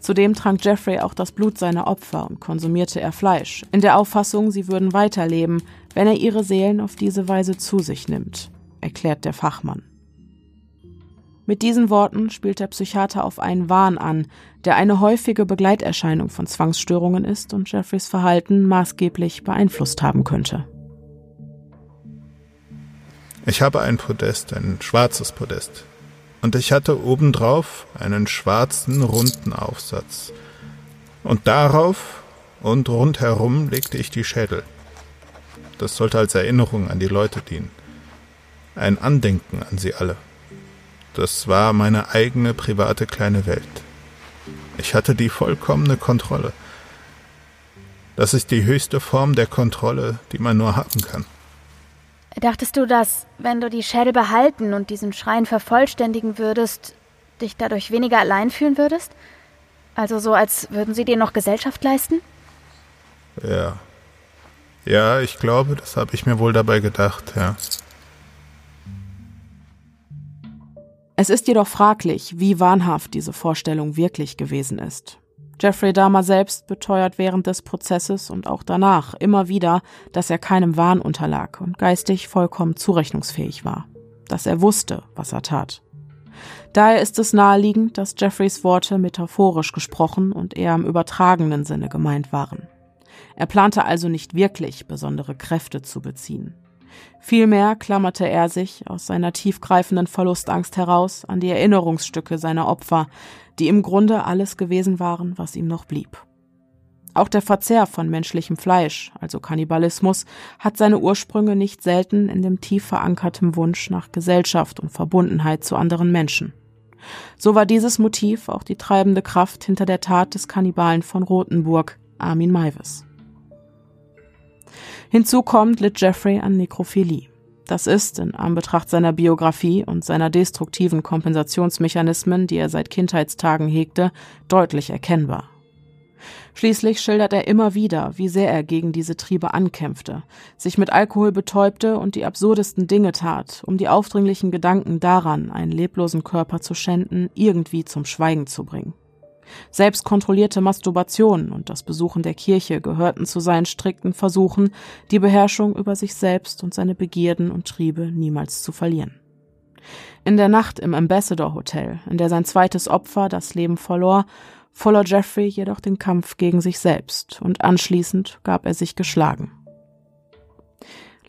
Zudem trank Jeffrey auch das Blut seiner Opfer und konsumierte er Fleisch, in der Auffassung, sie würden weiterleben, wenn er ihre Seelen auf diese Weise zu sich nimmt, erklärt der Fachmann. Mit diesen Worten spielt der Psychiater auf einen Wahn an, der eine häufige Begleiterscheinung von Zwangsstörungen ist und Jeffreys Verhalten maßgeblich beeinflusst haben könnte. Ich habe ein Podest, ein schwarzes Podest. Und ich hatte obendrauf einen schwarzen, runden Aufsatz. Und darauf und rundherum legte ich die Schädel. Das sollte als Erinnerung an die Leute dienen. Ein Andenken an sie alle. Das war meine eigene private kleine Welt. Ich hatte die vollkommene Kontrolle. Das ist die höchste Form der Kontrolle, die man nur haben kann. Dachtest du, dass, wenn du die Schädel behalten und diesen Schrein vervollständigen würdest, dich dadurch weniger allein fühlen würdest? Also so, als würden sie dir noch Gesellschaft leisten? Ja. Ja, ich glaube, das habe ich mir wohl dabei gedacht, ja. Es ist jedoch fraglich, wie wahnhaft diese Vorstellung wirklich gewesen ist. Jeffrey Dahmer selbst beteuert während des Prozesses und auch danach immer wieder, dass er keinem Wahn unterlag und geistig vollkommen zurechnungsfähig war, dass er wusste, was er tat. Daher ist es naheliegend, dass Jeffreys Worte metaphorisch gesprochen und eher im übertragenen Sinne gemeint waren. Er plante also nicht wirklich, besondere Kräfte zu beziehen. Vielmehr klammerte er sich aus seiner tiefgreifenden Verlustangst heraus an die Erinnerungsstücke seiner Opfer, die im Grunde alles gewesen waren, was ihm noch blieb. Auch der Verzehr von menschlichem Fleisch, also Kannibalismus, hat seine Ursprünge nicht selten in dem tief verankerten Wunsch nach Gesellschaft und Verbundenheit zu anderen Menschen. So war dieses Motiv auch die treibende Kraft hinter der Tat des Kannibalen von Rothenburg, Armin Maivis. Hinzu kommt, litt Jeffrey an Nekrophilie. Das ist, in Anbetracht seiner Biografie und seiner destruktiven Kompensationsmechanismen, die er seit Kindheitstagen hegte, deutlich erkennbar. Schließlich schildert er immer wieder, wie sehr er gegen diese Triebe ankämpfte, sich mit Alkohol betäubte und die absurdesten Dinge tat, um die aufdringlichen Gedanken daran, einen leblosen Körper zu schänden, irgendwie zum Schweigen zu bringen. Selbstkontrollierte Masturbation und das Besuchen der Kirche gehörten zu seinen strikten Versuchen, die Beherrschung über sich selbst und seine Begierden und Triebe niemals zu verlieren. In der Nacht im Ambassador Hotel, in der sein zweites Opfer das Leben verlor, verlor Jeffrey jedoch den Kampf gegen sich selbst und anschließend gab er sich geschlagen.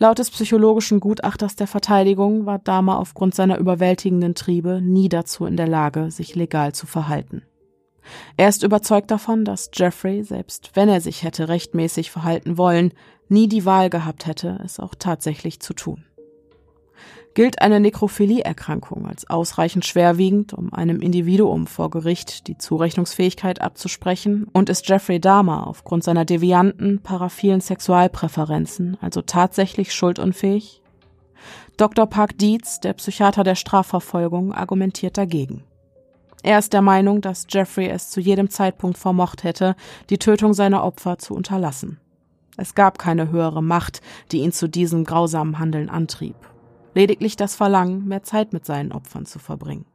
Laut des psychologischen Gutachters der Verteidigung war Dahmer aufgrund seiner überwältigenden Triebe nie dazu in der Lage, sich legal zu verhalten. Er ist überzeugt davon, dass Jeffrey, selbst wenn er sich hätte rechtmäßig verhalten wollen, nie die Wahl gehabt hätte, es auch tatsächlich zu tun. Gilt eine Nekrophilie-Erkrankung als ausreichend schwerwiegend, um einem Individuum vor Gericht die Zurechnungsfähigkeit abzusprechen, und ist Jeffrey Dahmer aufgrund seiner devianten, paraphilen Sexualpräferenzen also tatsächlich schuldunfähig? Dr. Park Dietz, der Psychiater der Strafverfolgung, argumentiert dagegen. Er ist der Meinung, dass Jeffrey es zu jedem Zeitpunkt vermocht hätte, die Tötung seiner Opfer zu unterlassen. Es gab keine höhere Macht, die ihn zu diesem grausamen Handeln antrieb. Lediglich das Verlangen, mehr Zeit mit seinen Opfern zu verbringen.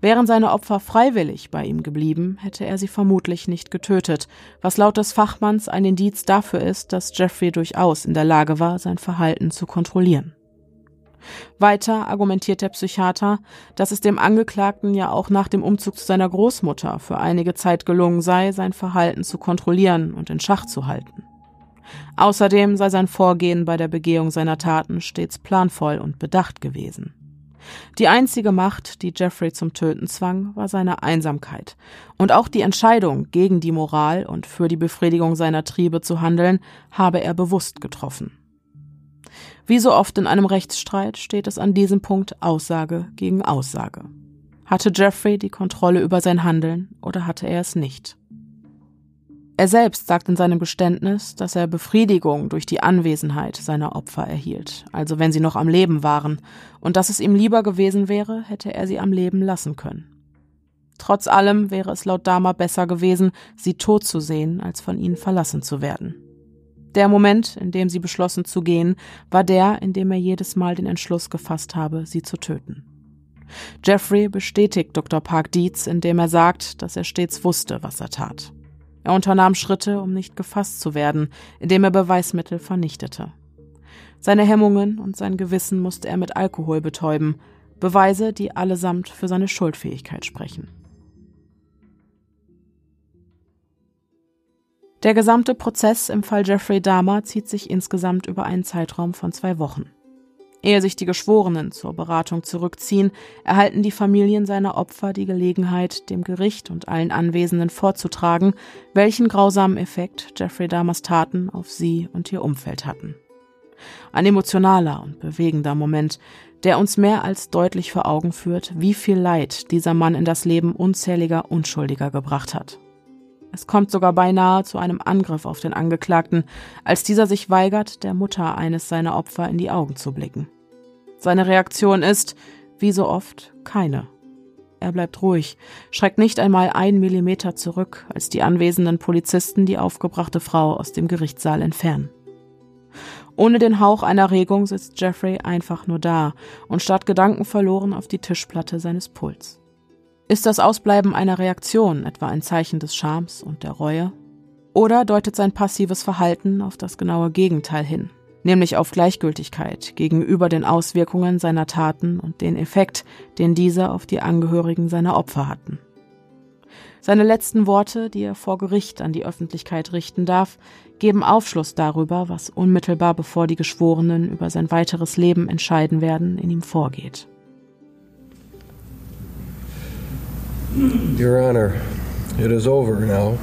Wären seine Opfer freiwillig bei ihm geblieben, hätte er sie vermutlich nicht getötet, was laut des Fachmanns ein Indiz dafür ist, dass Jeffrey durchaus in der Lage war, sein Verhalten zu kontrollieren. Weiter argumentiert der Psychiater, dass es dem Angeklagten ja auch nach dem Umzug zu seiner Großmutter für einige Zeit gelungen sei, sein Verhalten zu kontrollieren und in Schach zu halten. Außerdem sei sein Vorgehen bei der Begehung seiner Taten stets planvoll und bedacht gewesen. Die einzige Macht, die Jeffrey zum Töten zwang, war seine Einsamkeit, und auch die Entscheidung, gegen die Moral und für die Befriedigung seiner Triebe zu handeln, habe er bewusst getroffen. Wie so oft in einem Rechtsstreit steht es an diesem Punkt Aussage gegen Aussage. Hatte Jeffrey die Kontrolle über sein Handeln oder hatte er es nicht? Er selbst sagt in seinem Geständnis, dass er Befriedigung durch die Anwesenheit seiner Opfer erhielt, also wenn sie noch am Leben waren, und dass es ihm lieber gewesen wäre, hätte er sie am Leben lassen können. Trotz allem wäre es laut Dama besser gewesen, sie tot zu sehen, als von ihnen verlassen zu werden. Der Moment, in dem sie beschlossen zu gehen, war der, in dem er jedes Mal den Entschluss gefasst habe, sie zu töten. Jeffrey bestätigt Dr. Park Dietz, indem er sagt, dass er stets wusste, was er tat. Er unternahm Schritte, um nicht gefasst zu werden, indem er Beweismittel vernichtete. Seine Hemmungen und sein Gewissen musste er mit Alkohol betäuben, Beweise, die allesamt für seine Schuldfähigkeit sprechen. Der gesamte Prozess im Fall Jeffrey Dahmer zieht sich insgesamt über einen Zeitraum von zwei Wochen. Ehe sich die Geschworenen zur Beratung zurückziehen, erhalten die Familien seiner Opfer die Gelegenheit, dem Gericht und allen Anwesenden vorzutragen, welchen grausamen Effekt Jeffrey Dahmers Taten auf sie und ihr Umfeld hatten. Ein emotionaler und bewegender Moment, der uns mehr als deutlich vor Augen führt, wie viel Leid dieser Mann in das Leben unzähliger Unschuldiger gebracht hat. Es kommt sogar beinahe zu einem Angriff auf den Angeklagten, als dieser sich weigert, der Mutter eines seiner Opfer in die Augen zu blicken. Seine Reaktion ist, wie so oft, keine. Er bleibt ruhig, schreckt nicht einmal einen Millimeter zurück, als die anwesenden Polizisten die aufgebrachte Frau aus dem Gerichtssaal entfernen. Ohne den Hauch einer Regung sitzt Jeffrey einfach nur da und starrt gedankenverloren auf die Tischplatte seines Puls. Ist das Ausbleiben einer Reaktion etwa ein Zeichen des Schams und der Reue? Oder deutet sein passives Verhalten auf das genaue Gegenteil hin, nämlich auf Gleichgültigkeit gegenüber den Auswirkungen seiner Taten und den Effekt, den diese auf die Angehörigen seiner Opfer hatten. Seine letzten Worte, die er vor Gericht an die Öffentlichkeit richten darf, geben Aufschluss darüber, was unmittelbar bevor die Geschworenen über sein weiteres Leben entscheiden werden, in ihm vorgeht. Your Honor, it is over now.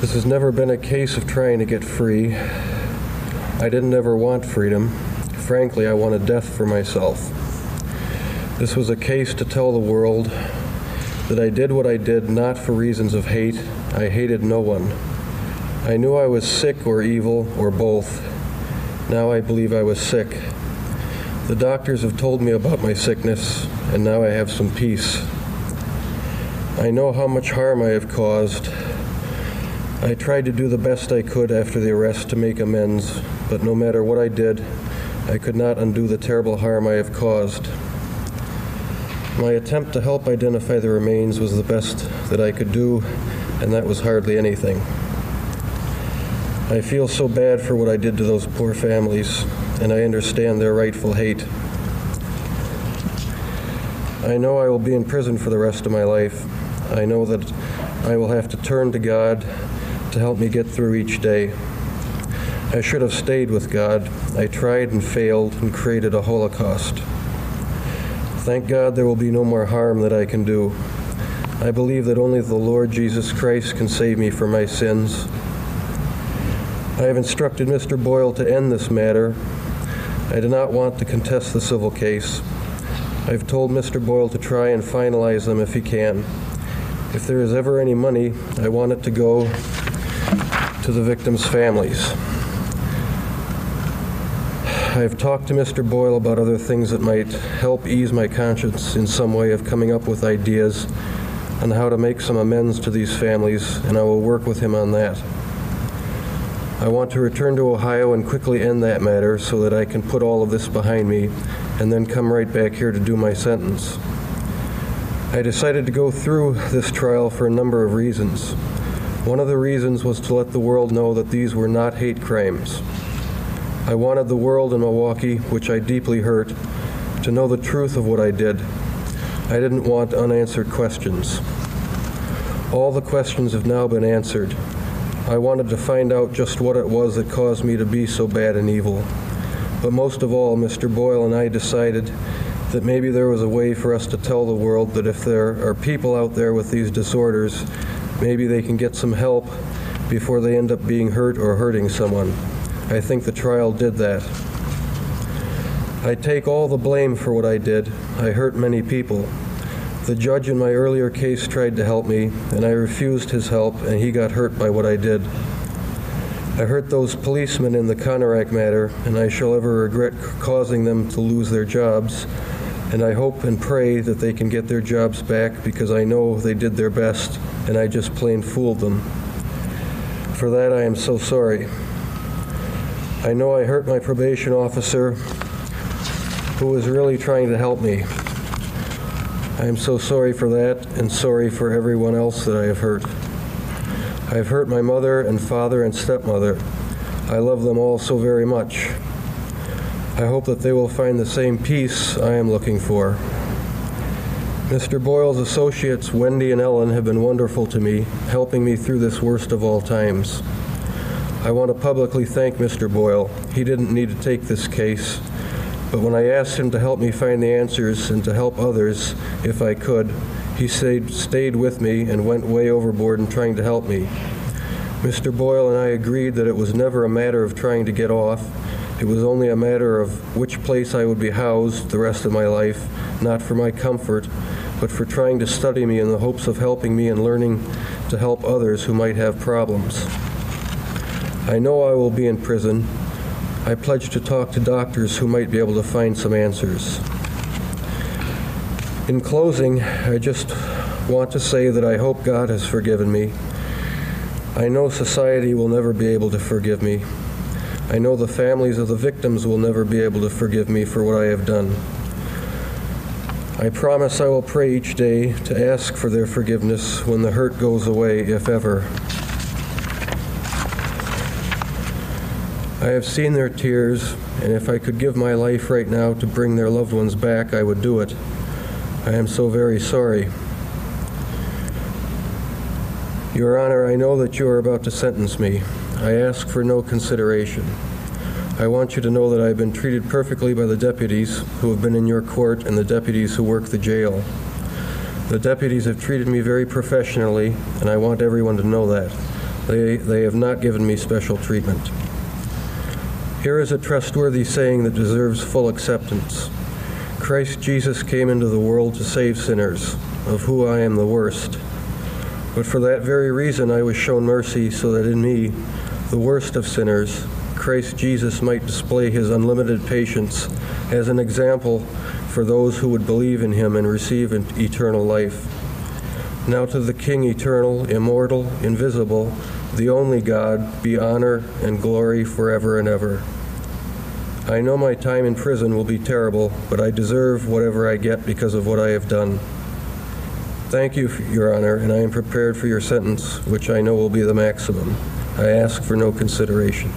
This has never been a case of trying to get free. I didn't ever want freedom. Frankly, I wanted death for myself. This was a case to tell the world that I did what I did not for reasons of hate. I hated no one. I knew I was sick or evil or both. Now I believe I was sick. The doctors have told me about my sickness, and now I have some peace. I know how much harm I have caused. I tried to do the best I could after the arrest to make amends, but no matter what I did, I could not undo the terrible harm I have caused. My attempt to help identify the remains was the best that I could do, and that was hardly anything. I feel so bad for what I did to those poor families, and I understand their rightful hate. I know I will be in prison for the rest of my life. I know that I will have to turn to God to help me get through each day. I should have stayed with God. I tried and failed and created a holocaust. Thank God there will be no more harm that I can do. I believe that only the Lord Jesus Christ can save me from my sins. I have instructed Mr. Boyle to end this matter. I do not want to contest the civil case. I've told Mr. Boyle to try and finalize them if he can. If there is ever any money, I want it to go to the victims' families. I have talked to Mr. Boyle about other things that might help ease my conscience in some way of coming up with ideas on how to make some amends to these families, and I will work with him on that. I want to return to Ohio and quickly end that matter so that I can put all of this behind me and then come right back here to do my sentence. I decided to go through this trial for a number of reasons. One of the reasons was to let the world know that these were not hate crimes. I wanted the world in Milwaukee, which I deeply hurt, to know the truth of what I did. I didn't want unanswered questions. All the questions have now been answered. I wanted to find out just what it was that caused me to be so bad and evil. But most of all, Mr. Boyle and I decided that maybe there was a way for us to tell the world that if there are people out there with these disorders, maybe they can get some help before they end up being hurt or hurting someone. I think the trial did that. I take all the blame for what I did. I hurt many people. The judge in my earlier case tried to help me, and I refused his help, and he got hurt by what I did. I hurt those policemen in the Conorak matter, and I shall ever regret causing them to lose their jobs. And I hope and pray that they can get their jobs back because I know they did their best and I just plain fooled them. For that, I am so sorry. I know I hurt my probation officer who was really trying to help me. I am so sorry for that and sorry for everyone else that I have hurt. I have hurt my mother and father and stepmother. I love them all so very much. I hope that they will find the same peace I am looking for. Mr. Boyle's associates, Wendy and Ellen, have been wonderful to me, helping me through this worst of all times. I want to publicly thank Mr. Boyle. He didn't need to take this case. But when I asked him to help me find the answers and to help others, if I could, he stayed, stayed with me and went way overboard in trying to help me. Mr. Boyle and I agreed that it was never a matter of trying to get off. It was only a matter of which place I would be housed the rest of my life, not for my comfort, but for trying to study me in the hopes of helping me and learning to help others who might have problems. I know I will be in prison, I pledge to talk to doctors who might be able to find some answers. In closing, I just want to say that I hope God has forgiven me. I know society will never be able to forgive me. I know the families of the victims will never be able to forgive me for what I have done. I promise I will pray each day to ask for their forgiveness when the hurt goes away, if ever. I have seen their tears, and if I could give my life right now to bring their loved ones back, I would do it. I am so very sorry. Your Honor, I know that you are about to sentence me. I ask for no consideration. I want you to know that I have been treated perfectly by the deputies who have been in your court and the deputies who work the jail. The deputies have treated me very professionally, and I want everyone to know that. They, they have not given me special treatment. Here is a trustworthy saying that deserves full acceptance Christ Jesus came into the world to save sinners, of who I am the worst. But for that very reason I was shown mercy, so that in me, the worst of sinners, Christ Jesus might display his unlimited patience as an example for those who would believe in him and receive eternal life. Now to the King eternal, immortal, invisible, the only God, be honor and glory forever and ever. I know my time in prison will be terrible, but I deserve whatever I get because of what I have done. Thank you, Your Honor, and I am prepared for your sentence, which I know will be the maximum. I ask for no consideration.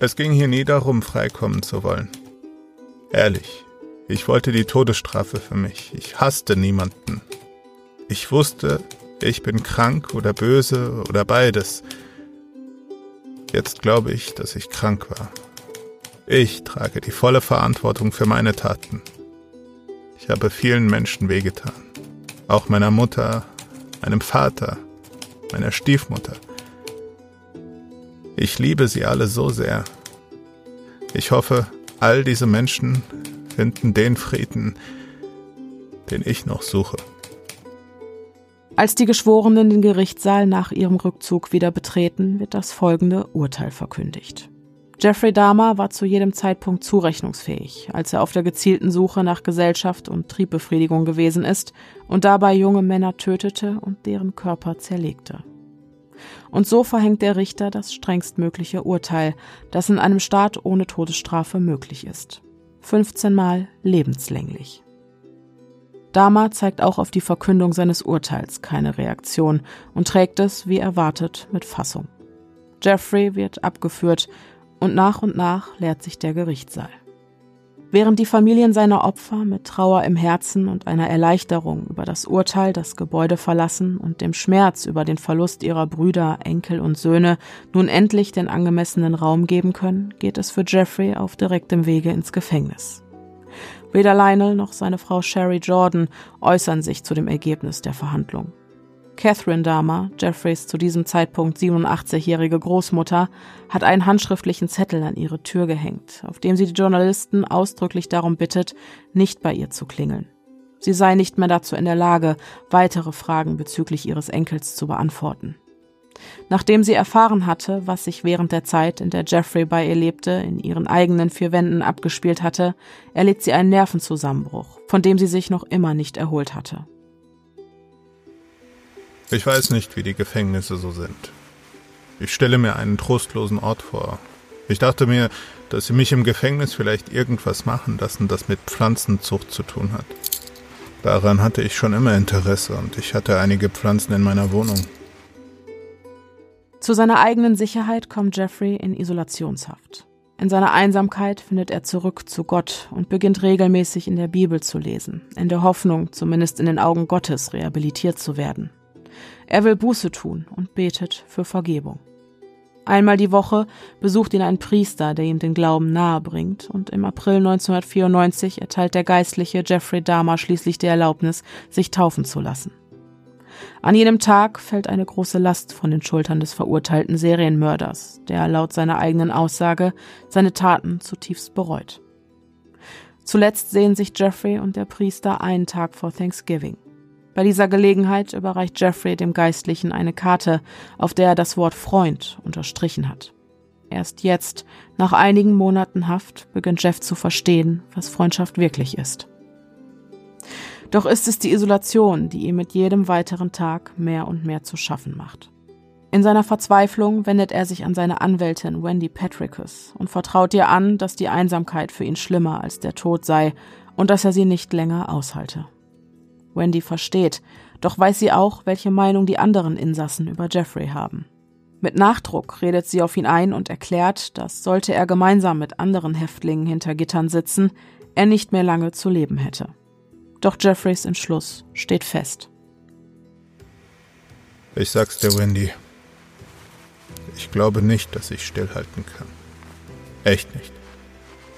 Es ging hier nie darum, freikommen zu wollen. Ehrlich, ich wollte die Todesstrafe für mich. Ich hasste niemanden. Ich wusste, ich bin krank oder böse oder beides. Jetzt glaube ich, dass ich krank war. Ich trage die volle Verantwortung für meine Taten. Ich habe vielen Menschen wehgetan. Auch meiner Mutter, meinem Vater, meiner Stiefmutter. Ich liebe sie alle so sehr. Ich hoffe, all diese Menschen finden den Frieden, den ich noch suche. Als die Geschworenen den Gerichtssaal nach ihrem Rückzug wieder betreten, wird das folgende Urteil verkündigt. Jeffrey Dahmer war zu jedem Zeitpunkt zurechnungsfähig, als er auf der gezielten Suche nach Gesellschaft und Triebbefriedigung gewesen ist und dabei junge Männer tötete und deren Körper zerlegte. Und so verhängt der Richter das strengstmögliche Urteil, das in einem Staat ohne Todesstrafe möglich ist. 15 Mal lebenslänglich. Dama zeigt auch auf die Verkündung seines Urteils keine Reaktion und trägt es, wie erwartet, mit Fassung. Jeffrey wird abgeführt und nach und nach leert sich der Gerichtssaal. Während die Familien seiner Opfer mit Trauer im Herzen und einer Erleichterung über das Urteil das Gebäude verlassen und dem Schmerz über den Verlust ihrer Brüder, Enkel und Söhne nun endlich den angemessenen Raum geben können, geht es für Jeffrey auf direktem Wege ins Gefängnis. Weder Lionel noch seine Frau Sherry Jordan äußern sich zu dem Ergebnis der Verhandlung. Catherine Dahmer, Jeffreys zu diesem Zeitpunkt 87-jährige Großmutter, hat einen handschriftlichen Zettel an ihre Tür gehängt, auf dem sie die Journalisten ausdrücklich darum bittet, nicht bei ihr zu klingeln. Sie sei nicht mehr dazu in der Lage, weitere Fragen bezüglich ihres Enkels zu beantworten. Nachdem sie erfahren hatte, was sich während der Zeit, in der Jeffrey bei ihr lebte, in ihren eigenen vier Wänden abgespielt hatte, erlitt sie einen Nervenzusammenbruch, von dem sie sich noch immer nicht erholt hatte. Ich weiß nicht, wie die Gefängnisse so sind. Ich stelle mir einen trostlosen Ort vor. Ich dachte mir, dass sie mich im Gefängnis vielleicht irgendwas machen lassen, das mit Pflanzenzucht zu tun hat. Daran hatte ich schon immer Interesse und ich hatte einige Pflanzen in meiner Wohnung. Zu seiner eigenen Sicherheit kommt Jeffrey in Isolationshaft. In seiner Einsamkeit findet er zurück zu Gott und beginnt regelmäßig in der Bibel zu lesen, in der Hoffnung, zumindest in den Augen Gottes rehabilitiert zu werden. Er will Buße tun und betet für Vergebung. Einmal die Woche besucht ihn ein Priester, der ihm den Glauben nahe bringt, und im April 1994 erteilt der Geistliche Jeffrey Dahmer schließlich die Erlaubnis, sich taufen zu lassen. An jenem Tag fällt eine große Last von den Schultern des verurteilten Serienmörders, der laut seiner eigenen Aussage seine Taten zutiefst bereut. Zuletzt sehen sich Jeffrey und der Priester einen Tag vor Thanksgiving. Bei dieser Gelegenheit überreicht Jeffrey dem Geistlichen eine Karte, auf der er das Wort Freund unterstrichen hat. Erst jetzt, nach einigen Monaten Haft, beginnt Jeff zu verstehen, was Freundschaft wirklich ist. Doch ist es die Isolation, die ihm mit jedem weiteren Tag mehr und mehr zu schaffen macht. In seiner Verzweiflung wendet er sich an seine Anwältin Wendy Patricus und vertraut ihr an, dass die Einsamkeit für ihn schlimmer als der Tod sei und dass er sie nicht länger aushalte. Wendy versteht, doch weiß sie auch, welche Meinung die anderen Insassen über Jeffrey haben. Mit Nachdruck redet sie auf ihn ein und erklärt, dass sollte er gemeinsam mit anderen Häftlingen hinter Gittern sitzen, er nicht mehr lange zu leben hätte. Doch Jeffreys Entschluss steht fest. Ich sag's dir, Wendy. Ich glaube nicht, dass ich stillhalten kann. Echt nicht.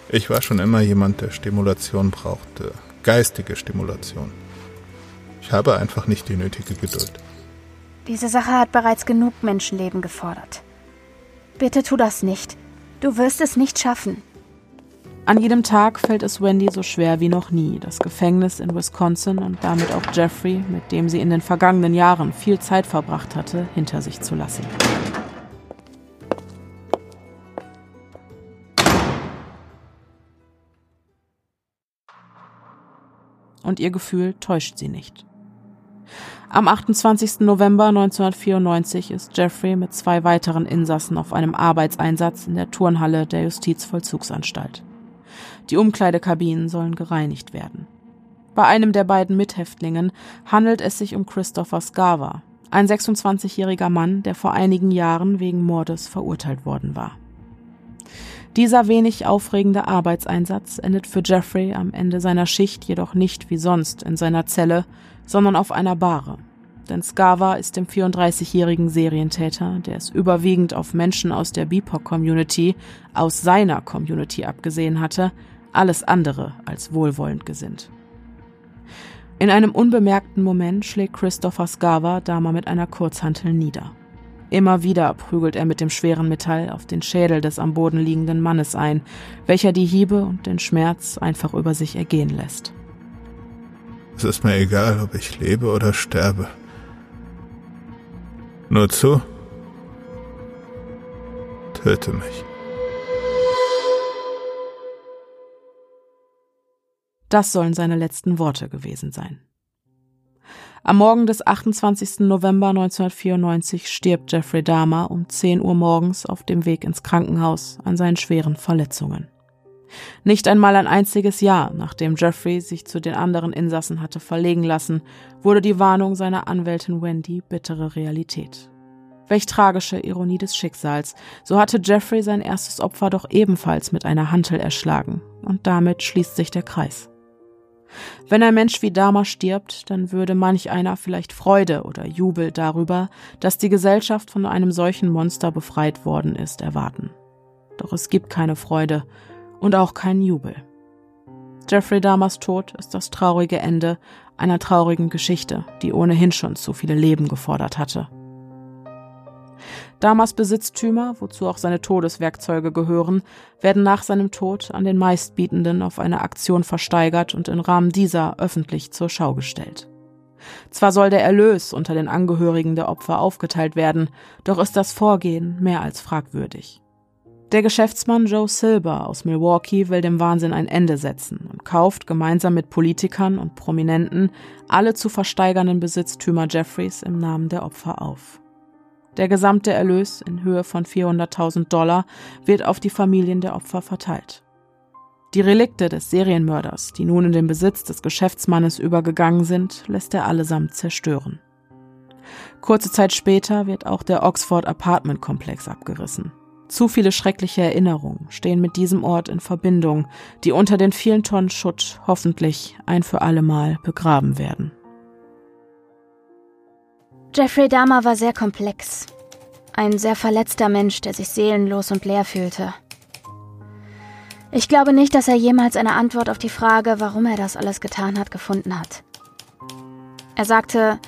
Ich war schon immer jemand, der Stimulation brauchte. Geistige Stimulation. Ich habe einfach nicht die nötige Geduld. Diese Sache hat bereits genug Menschenleben gefordert. Bitte tu das nicht. Du wirst es nicht schaffen. An jedem Tag fällt es Wendy so schwer wie noch nie, das Gefängnis in Wisconsin und damit auch Jeffrey, mit dem sie in den vergangenen Jahren viel Zeit verbracht hatte, hinter sich zu lassen. Und ihr Gefühl täuscht sie nicht. Am 28. November 1994 ist Jeffrey mit zwei weiteren Insassen auf einem Arbeitseinsatz in der Turnhalle der Justizvollzugsanstalt. Die Umkleidekabinen sollen gereinigt werden. Bei einem der beiden Mithäftlingen handelt es sich um Christopher Scarver, ein 26-jähriger Mann, der vor einigen Jahren wegen Mordes verurteilt worden war. Dieser wenig aufregende Arbeitseinsatz endet für Jeffrey am Ende seiner Schicht jedoch nicht wie sonst in seiner Zelle, sondern auf einer Bahre. Denn Skava ist dem 34-jährigen Serientäter, der es überwiegend auf Menschen aus der BIPOC-Community, aus seiner Community abgesehen hatte, alles andere als wohlwollend gesinnt. In einem unbemerkten Moment schlägt Christopher Skava Dama mit einer Kurzhantel nieder. Immer wieder prügelt er mit dem schweren Metall auf den Schädel des am Boden liegenden Mannes ein, welcher die Hiebe und den Schmerz einfach über sich ergehen lässt. Es ist mir egal, ob ich lebe oder sterbe. Nur zu. Töte mich. Das sollen seine letzten Worte gewesen sein. Am Morgen des 28. November 1994 stirbt Jeffrey Dahmer um 10 Uhr morgens auf dem Weg ins Krankenhaus an seinen schweren Verletzungen. Nicht einmal ein einziges Jahr, nachdem Jeffrey sich zu den anderen Insassen hatte verlegen lassen, wurde die Warnung seiner Anwältin Wendy bittere Realität. Welch tragische Ironie des Schicksals. So hatte Jeffrey sein erstes Opfer doch ebenfalls mit einer Hantel erschlagen. Und damit schließt sich der Kreis. Wenn ein Mensch wie Dama stirbt, dann würde manch einer vielleicht Freude oder Jubel darüber, dass die Gesellschaft von einem solchen Monster befreit worden ist, erwarten. Doch es gibt keine Freude und auch keinen Jubel. Jeffrey Dahmers Tod ist das traurige Ende einer traurigen Geschichte, die ohnehin schon zu viele Leben gefordert hatte. Damas Besitztümer, wozu auch seine Todeswerkzeuge gehören, werden nach seinem Tod an den Meistbietenden auf eine Aktion versteigert und im Rahmen dieser öffentlich zur Schau gestellt. Zwar soll der Erlös unter den Angehörigen der Opfer aufgeteilt werden, doch ist das Vorgehen mehr als fragwürdig. Der Geschäftsmann Joe Silber aus Milwaukee will dem Wahnsinn ein Ende setzen und kauft gemeinsam mit Politikern und Prominenten alle zu versteigernden Besitztümer Jeffreys im Namen der Opfer auf. Der gesamte Erlös in Höhe von 400.000 Dollar wird auf die Familien der Opfer verteilt. Die Relikte des Serienmörders, die nun in den Besitz des Geschäftsmannes übergegangen sind, lässt er allesamt zerstören. Kurze Zeit später wird auch der Oxford Apartment Komplex abgerissen. Zu viele schreckliche Erinnerungen stehen mit diesem Ort in Verbindung, die unter den vielen Tonnen Schutt hoffentlich ein für allemal begraben werden. Jeffrey Dahmer war sehr komplex. Ein sehr verletzter Mensch, der sich seelenlos und leer fühlte. Ich glaube nicht, dass er jemals eine Antwort auf die Frage, warum er das alles getan hat, gefunden hat. Er sagte,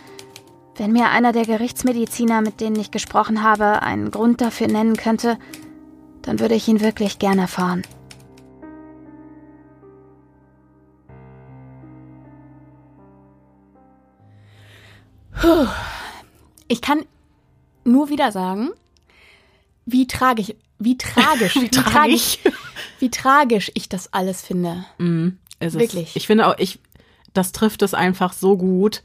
wenn mir einer der Gerichtsmediziner, mit denen ich gesprochen habe, einen Grund dafür nennen könnte, dann würde ich ihn wirklich gern erfahren. Ich kann nur wieder sagen, wie tragisch, wie tragisch, wie tragisch, wie tragisch ich das alles finde. Mm, ist es. Wirklich. Ich finde auch, ich, das trifft es einfach so gut.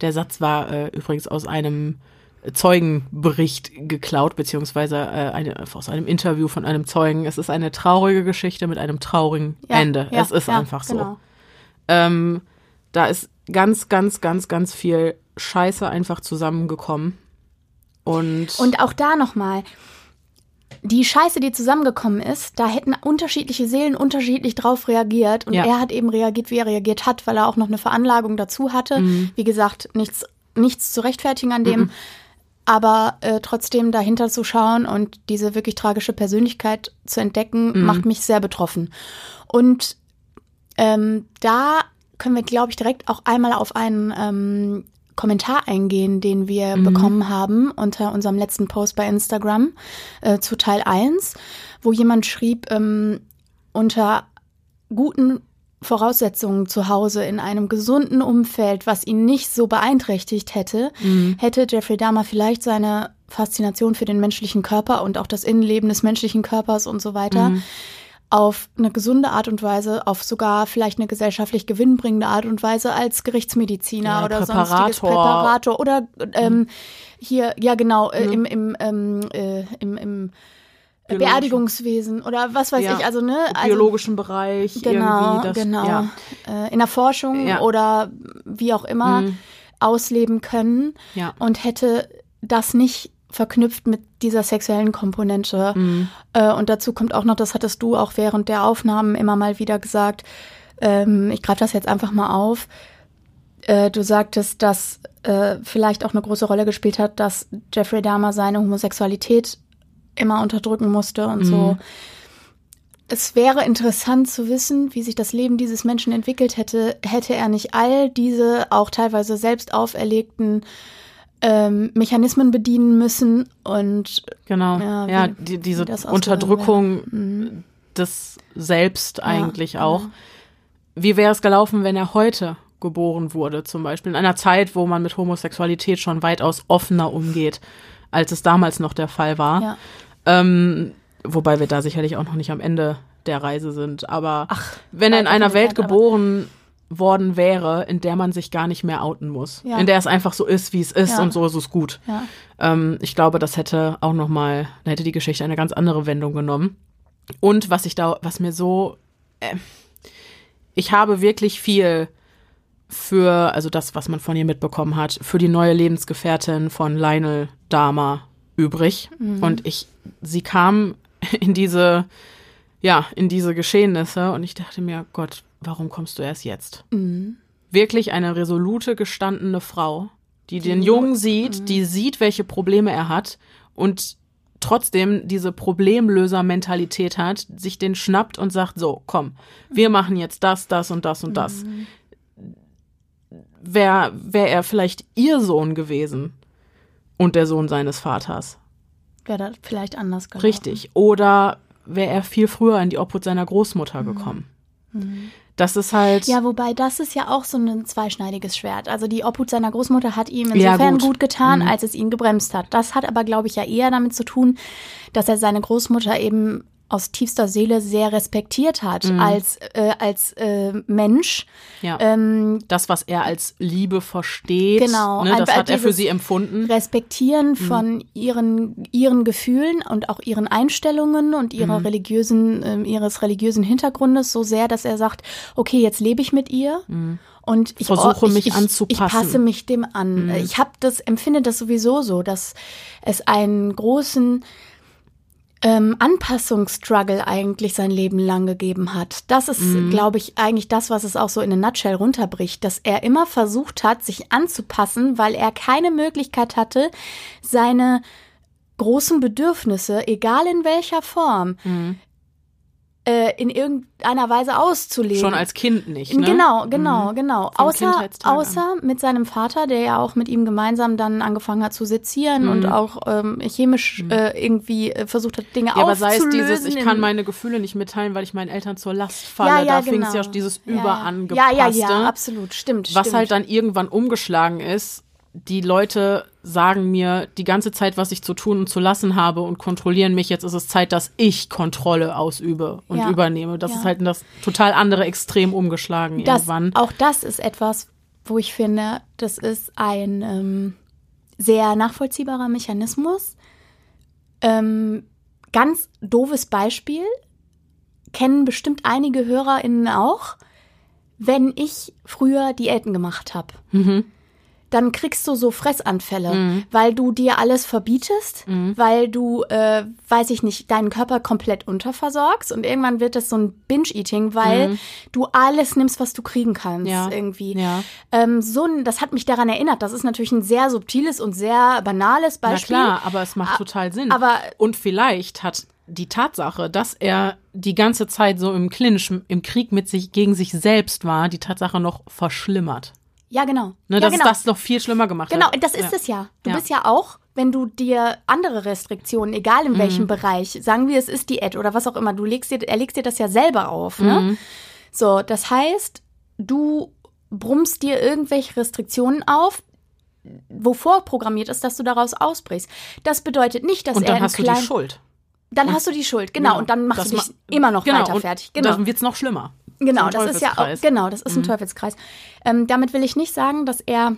Der Satz war äh, übrigens aus einem Zeugenbericht geklaut, beziehungsweise äh, eine, aus einem Interview von einem Zeugen. Es ist eine traurige Geschichte mit einem traurigen Ja, Ende. ja, es ist ja, einfach so. genau. Ähm, da ist ganz, ganz, ganz, ganz viel Scheiße einfach zusammengekommen. Und, Und auch da nochmal, die Scheiße, die zusammengekommen ist, da hätten unterschiedliche Seelen unterschiedlich drauf reagiert. Und Ja. er hat eben reagiert, wie er reagiert hat, weil er auch noch eine Veranlagung dazu hatte. Mhm. Wie gesagt, nichts, nichts zu rechtfertigen an dem. Aber äh, trotzdem dahinter zu schauen und diese wirklich tragische Persönlichkeit zu entdecken, Mhm. macht mich sehr betroffen. Und ähm, da können wir, glaube ich, direkt auch einmal auf einen ähm, Kommentar eingehen, den wir bekommen haben unter unserem letzten Post bei Instagram äh, zu Teil 1, wo jemand schrieb, ähm, unter guten Voraussetzungen zu Hause in einem gesunden Umfeld, was ihn nicht so beeinträchtigt hätte, hätte Jeffrey Dahmer vielleicht seine Faszination für den menschlichen Körper und auch das Innenleben des menschlichen Körpers und so weiter auf eine gesunde Art und Weise, auf sogar vielleicht eine gesellschaftlich gewinnbringende Art und Weise als Gerichtsmediziner Ja, oder Präparator. sonstiges Präparator oder ähm, hier, ja genau, äh, im, im, ähm, äh, im, im. Beerdigungswesen oder was weiß Ja, ich, also ne, also, biologischen Bereich genau, irgendwie. Das, genau, Ja. äh, in der Forschung Ja. oder wie auch immer Mhm. ausleben können Ja. und hätte das nicht verknüpft mit dieser sexuellen Komponente. Mhm. Äh, und dazu kommt auch noch, das hattest du auch während der Aufnahmen immer mal wieder gesagt, ähm, ich greife das jetzt einfach mal auf. Äh, du sagtest, dass äh, vielleicht auch eine große Rolle gespielt hat, dass Jeffrey Dahmer seine Homosexualität immer unterdrücken musste und so. Es wäre interessant zu wissen, wie sich das Leben dieses Menschen entwickelt hätte, hätte er nicht all diese auch teilweise selbst auferlegten ähm, Mechanismen bedienen müssen und Genau. Ja, Ja, wie- die, diese Unterdrückung Mhm. des Selbst eigentlich Ja, auch. Wie wäre es gelaufen, wenn er heute geboren wurde, zum Beispiel in einer Zeit, wo man mit Homosexualität schon weitaus offener umgeht, als es damals noch der Fall war. Ja. Ähm, wobei wir da sicherlich auch noch nicht am Ende der Reise sind. Aber Ach, wenn er in einer Welt aber- geboren worden wäre, in der man sich gar nicht mehr outen muss, Ja. in der es einfach so ist, wie es ist Ja. und so ist es gut. Ja. Ähm, ich glaube, das hätte auch noch mal, da hätte die Geschichte eine ganz andere Wendung genommen. Und was ich da, was mir so, äh, ich habe wirklich viel für, also das, was man von ihr mitbekommen hat, für die neue Lebensgefährtin von Lionel Dahmer übrig. Und ich, sie kam in diese, ja, in diese Geschehnisse und ich dachte mir, Gott, warum kommst du erst jetzt? Wirklich eine resolute, gestandene Frau, die den Jungen sieht, die sieht, welche Probleme er hat und trotzdem diese Problemlöser-Mentalität hat, sich den schnappt und sagt, so, komm, wir machen jetzt das, das und das und das. wäre wär er vielleicht ihr Sohn gewesen und der Sohn seines Vaters. Wäre das vielleicht anders gelaufen. Richtig. Oder wäre er viel früher in die Obhut seiner Großmutter gekommen. Das ist halt. Ja, wobei das ist ja auch so ein zweischneidiges Schwert. Also die Obhut seiner Großmutter hat ihm Ja, insofern gut. gut. getan, Mhm. als es ihn gebremst hat. Das hat aber, glaube ich, ja eher damit zu tun, dass er seine Großmutter eben aus tiefster Seele sehr respektiert hat als, äh, als äh, Mensch. Mhm. ja. Ähm, das, was er als Liebe versteht, Genau, ne, das hat er für sie empfunden. Respektieren von ihren, ihren Gefühlen und auch ihren Einstellungen und ihrer Mhm. religiösen, ähm, ihres religiösen Hintergrundes so sehr, dass er sagt, okay, jetzt lebe ich mit ihr. Und ich Mhm. Versuche ich, mich ich, anzupassen. Mhm. Ich passe mich dem an. Ich habe das, empfinde das sowieso so, dass es einen großen ähm, Anpassungsstruggle eigentlich sein Leben lang gegeben hat. Das ist, Mhm. glaube ich, eigentlich das, was es auch so in a nutshell runterbricht, dass er immer versucht hat, sich anzupassen, weil er keine Möglichkeit hatte, seine großen Bedürfnisse, egal in welcher Form, äh, in irgendeiner Weise auszuleben. Mhm. Schon als Kind nicht. Ne? Genau, genau, genau. Vom Außer, an. außer mit seinem Vater, der ja auch mit ihm gemeinsam dann angefangen hat zu sezieren und Mhm. auch ähm, chemisch äh, irgendwie äh, versucht hat, Dinge Ja, aber sei es aufzulösen. dieses, ich kann meine Gefühle nicht mitteilen, weil ich meinen Eltern zur Last falle. ja, ja, da genau. fing es ja dieses Ja, ja. Überangepasste. Ja, ja, ja, absolut, stimmt. was stimmt. halt dann irgendwann umgeschlagen ist. Die Leute sagen mir die ganze Zeit, was ich zu tun und zu lassen habe und kontrollieren mich. Jetzt ist es Zeit, dass ich Kontrolle ausübe und Ja. übernehme. Das Ja. ist halt das total andere Extrem umgeschlagen das, irgendwann. Auch das ist etwas, wo ich finde, das ist ein ähm, sehr nachvollziehbarer Mechanismus. Ähm, ganz doofes Beispiel, kennen bestimmt einige HörerInnen auch. Wenn ich früher Diäten gemacht habe, Mhm. Dann kriegst du so Fressanfälle, weil du dir alles verbietest, Mhm. weil du, äh, weiß ich nicht, deinen Körper komplett unterversorgst und irgendwann wird das so ein Binge-Eating, weil du alles nimmst, was du kriegen kannst Mhm. Ja. irgendwie. Ja. Ähm, so das hat mich daran erinnert. Das ist natürlich ein sehr subtiles und sehr banales Na Beispiel. klar, aber es macht total Sinn. aber- und vielleicht hat die Tatsache, dass er die ganze Zeit so im Clinch, im Krieg mit sich gegen sich selbst war, die Tatsache noch verschlimmert. Ja, genau. Ne, ja, dass genau. es das noch viel schlimmer gemacht Genau, hat. das ist ja. es ja. Du Ja. bist ja auch, wenn du dir andere Restriktionen, egal in Mhm. welchem Bereich, sagen wir, es ist Diät oder was auch immer, du legst dir, er legst dir das ja selber auf, ne? Mhm. So, das heißt, du brummst dir irgendwelche Restriktionen auf, wovor programmiert ist, dass du daraus ausbrichst. Das bedeutet nicht, dass Und er dann in hast du die Schuld. Dann hast du die Schuld, genau. Und dann machst du dich immer noch genau, weiter und fertig. Genau. Dann wird's noch schlimmer. Genau, das ist ja auch, genau, das ist ein Teufelskreis. Ähm, damit will ich nicht sagen, dass er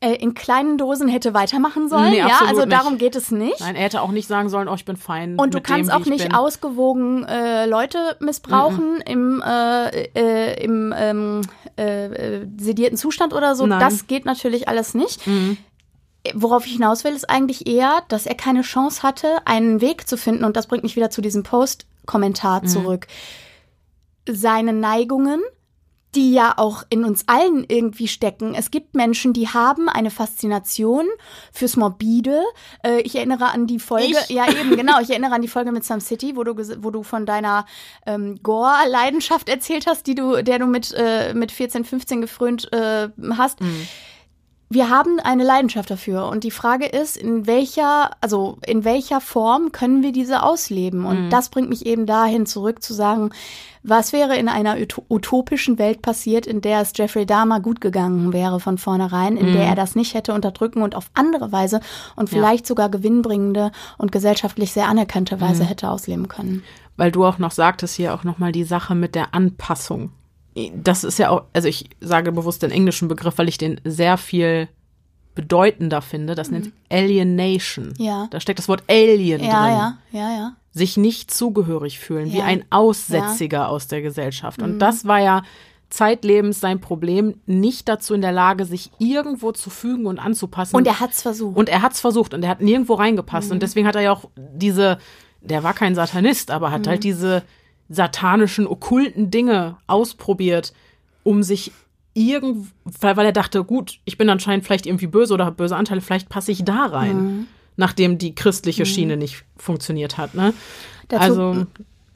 äh, in kleinen Dosen hätte weitermachen sollen. Nee, ja, also nicht. darum geht es nicht. Nein, er hätte auch nicht sagen sollen, oh, ich bin fein. Und du kannst dem, auch ich nicht bin. ausgewogen äh, Leute missbrauchen im, äh, äh, im ähm, äh, äh, sedierten Zustand oder so. Nein. Das geht natürlich alles nicht. Mhm. Worauf ich hinaus will, ist eigentlich eher, dass er keine Chance hatte, einen Weg zu finden. Und das bringt mich wieder zu diesem Mhm. Post-Kommentar zurück. Seine Neigungen, die ja auch in uns allen irgendwie stecken. Es gibt Menschen, die haben eine Faszination fürs Morbide. Äh, ich erinnere an die Folge, Ich? ja eben, genau, ich erinnere an die Folge mit Sam City, wo du, wo du von deiner ähm, Gore-Leidenschaft erzählt hast, die du, der du mit, äh, mit 14, 15 gefrönt äh, hast. Wir haben eine Leidenschaft dafür und die Frage ist, in welcher, also in welcher Form können wir diese ausleben? Und das bringt mich eben dahin zurück zu sagen, was wäre in einer ut- utopischen Welt passiert, in der es Jeffrey Dahmer gut gegangen wäre von vornherein, in der er das nicht hätte unterdrücken und auf andere Weise und vielleicht sogar gewinnbringende und gesellschaftlich sehr anerkannte Weise hätte ausleben können. Weil du auch noch sagtest hier auch nochmal die Sache mit der Anpassung. Das ist ja auch, also ich sage bewusst den englischen Begriff, weil ich den sehr viel bedeutender finde. Das nennt sich Alienation. Mhm. Ja. Da steckt das Wort Alien Ja, drin. ja, ja, ja. Sich nicht zugehörig fühlen, wie Ja. ein Aussätziger aus der Gesellschaft. Und das war ja zeitlebens sein Problem, nicht dazu in der Lage, sich irgendwo zu fügen und anzupassen. Und er hat's versucht. Und er hat's versucht und er hat nirgendwo reingepasst. Und deswegen hat er ja auch diese, der war kein Satanist, aber hat halt diese satanischen, okkulten Dinge ausprobiert, um sich irgend, weil, er dachte, gut, ich bin anscheinend vielleicht irgendwie böse oder habe böse Anteile, vielleicht passe ich da rein, nachdem die christliche Schiene nicht funktioniert hat. Ne? Dazu- also,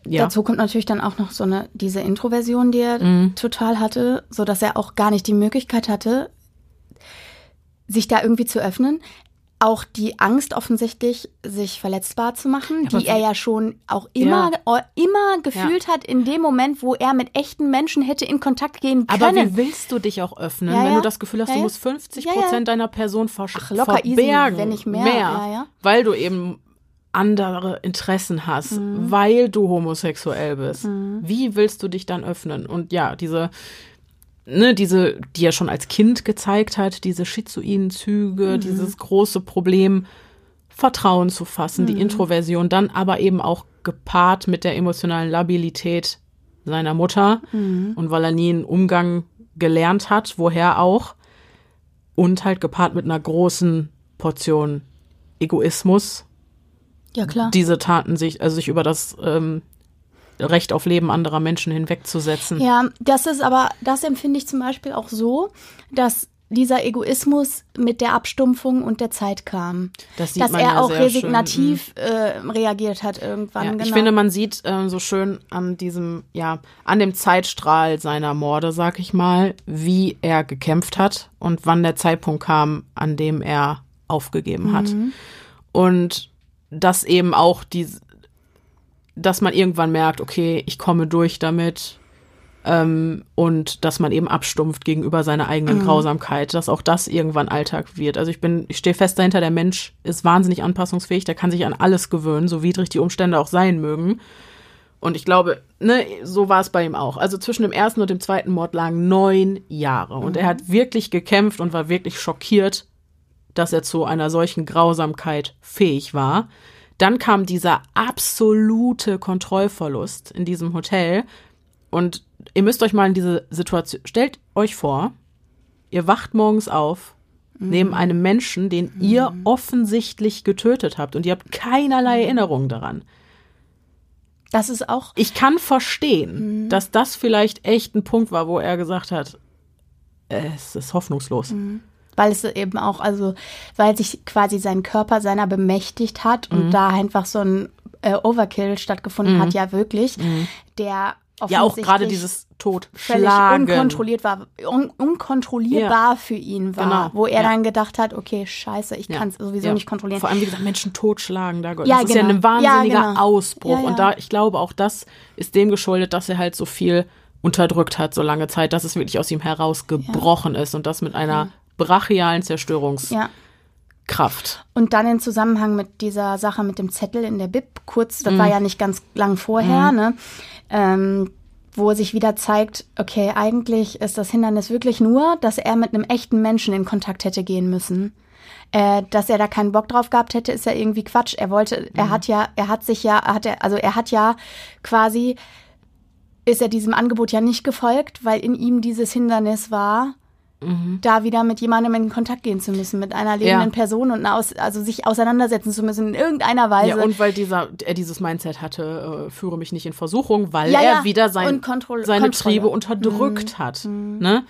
ja. Dazu kommt natürlich dann auch noch so eine, diese Introversion, die er Mhm. total hatte, so dass er auch gar nicht die Möglichkeit hatte, sich da irgendwie zu öffnen. Auch die Angst offensichtlich, sich verletzbar zu machen, aber die er ja schon auch immer, Ja. äh, immer gefühlt hat in dem Moment, wo er mit echten Menschen hätte in Kontakt gehen können. Aber wie willst du dich auch öffnen, Ja, wenn ja. du das Gefühl hast, Ja, du ja. musst 50 Ja, ja. Prozent deiner Person versch Ach, locker easy, verbergen, wenn nicht mehr. Ja, ja. weil du eben andere Interessen hast, Mhm. weil du homosexuell bist. Wie willst du dich dann öffnen? Und ja, diese ne, diese, die er schon als Kind gezeigt hat, diese schizoiden Züge, Mhm. dieses große Problem, Vertrauen zu fassen, Mhm. die Introversion, dann aber eben auch gepaart mit der emotionalen Labilität seiner Mutter Mhm. und weil er nie einen Umgang gelernt hat, woher auch, und halt gepaart mit einer großen Portion Egoismus, ja, klar. diese Taten sich, also sich über das ähm, Recht auf Leben anderer Menschen hinwegzusetzen. Ja, das ist aber, das empfinde ich zum Beispiel auch so, dass dieser Egoismus mit der Abstumpfung und der Zeit kam. Das dass er ja auch sehr schön, resignativ äh, reagiert hat irgendwann. Ja, genau. Ich finde, man sieht ähm, so schön an diesem, ja, an dem Zeitstrahl seiner Morde, sag ich mal, wie er gekämpft hat und wann der Zeitpunkt kam, an dem er aufgegeben hat. Mhm. Und dass eben auch die, dass man irgendwann merkt, okay, ich komme durch damit. Ähm, und dass man eben abstumpft gegenüber seiner Mhm. eigenen Grausamkeit, dass auch das irgendwann Alltag wird. Also ich bin, ich stehe fest dahinter, der Mensch ist wahnsinnig anpassungsfähig, der kann sich an alles gewöhnen, so widrig die Umstände auch sein mögen. Und ich glaube, ne, so war es bei ihm auch. Also zwischen dem ersten und dem zweiten Mord lagen neun Jahre. Und er hat wirklich gekämpft und war wirklich schockiert, dass er zu einer solchen Grausamkeit fähig war. Dann kam dieser absolute Kontrollverlust in diesem Hotel. Und ihr müsst euch mal in diese Situation, stellt euch vor, ihr wacht morgens auf neben einem Menschen, den ihr offensichtlich getötet habt und ihr habt keinerlei Erinnerung daran. das ist auch, Ich kann verstehen, dass das vielleicht echt ein Punkt war, wo er gesagt hat, es ist hoffnungslos. Weil es eben auch, also, weil sich quasi sein Körper seiner bemächtigt hat Mhm. und da einfach so ein äh, Overkill stattgefunden hat, ja wirklich, der Mhm. Ja, auch gerade dieses völlig Totschlagen. unkontrolliert war, un unkontrollierbar für ihn war, Genau, wo er ja. dann gedacht hat, okay, scheiße, ich Ja, kann es sowieso ja. nicht kontrollieren. Vor allem, wie gesagt, Menschen totschlagen. Da, Ja, das ist ja genau. ein wahnsinniger Ja, genau. Ausbruch. Ja, ja. Und da, ich glaube, auch das ist dem geschuldet, dass er halt so viel unterdrückt hat, so lange Zeit, dass es wirklich aus ihm herausgebrochen ist und das mit einer brachialen Zerstörungskraft. Ja. Und dann in Zusammenhang mit dieser Sache mit dem Zettel in der Bib, kurz, das war ja nicht ganz lang vorher, ne? Ähm, wo sich wieder zeigt, okay, eigentlich ist das Hindernis wirklich nur, dass er mit einem echten Menschen in Kontakt hätte gehen müssen. Äh, dass er da keinen Bock drauf gehabt hätte, ist ja irgendwie Quatsch. Er wollte, er hat ja, er hat sich ja, hat er, also er hat ja quasi, ist er diesem Angebot ja nicht gefolgt, weil in ihm dieses Hindernis war, da wieder mit jemandem in Kontakt gehen zu müssen, mit einer lebenden Ja. Person und aus, also sich auseinandersetzen zu müssen in irgendeiner Weise. Ja, und weil dieser, er dieses Mindset hatte, äh, führe mich nicht in Versuchung, weil Ja, er wieder sein, seine Kontrolle. Mhm. Triebe unterdrückt hat. Ne?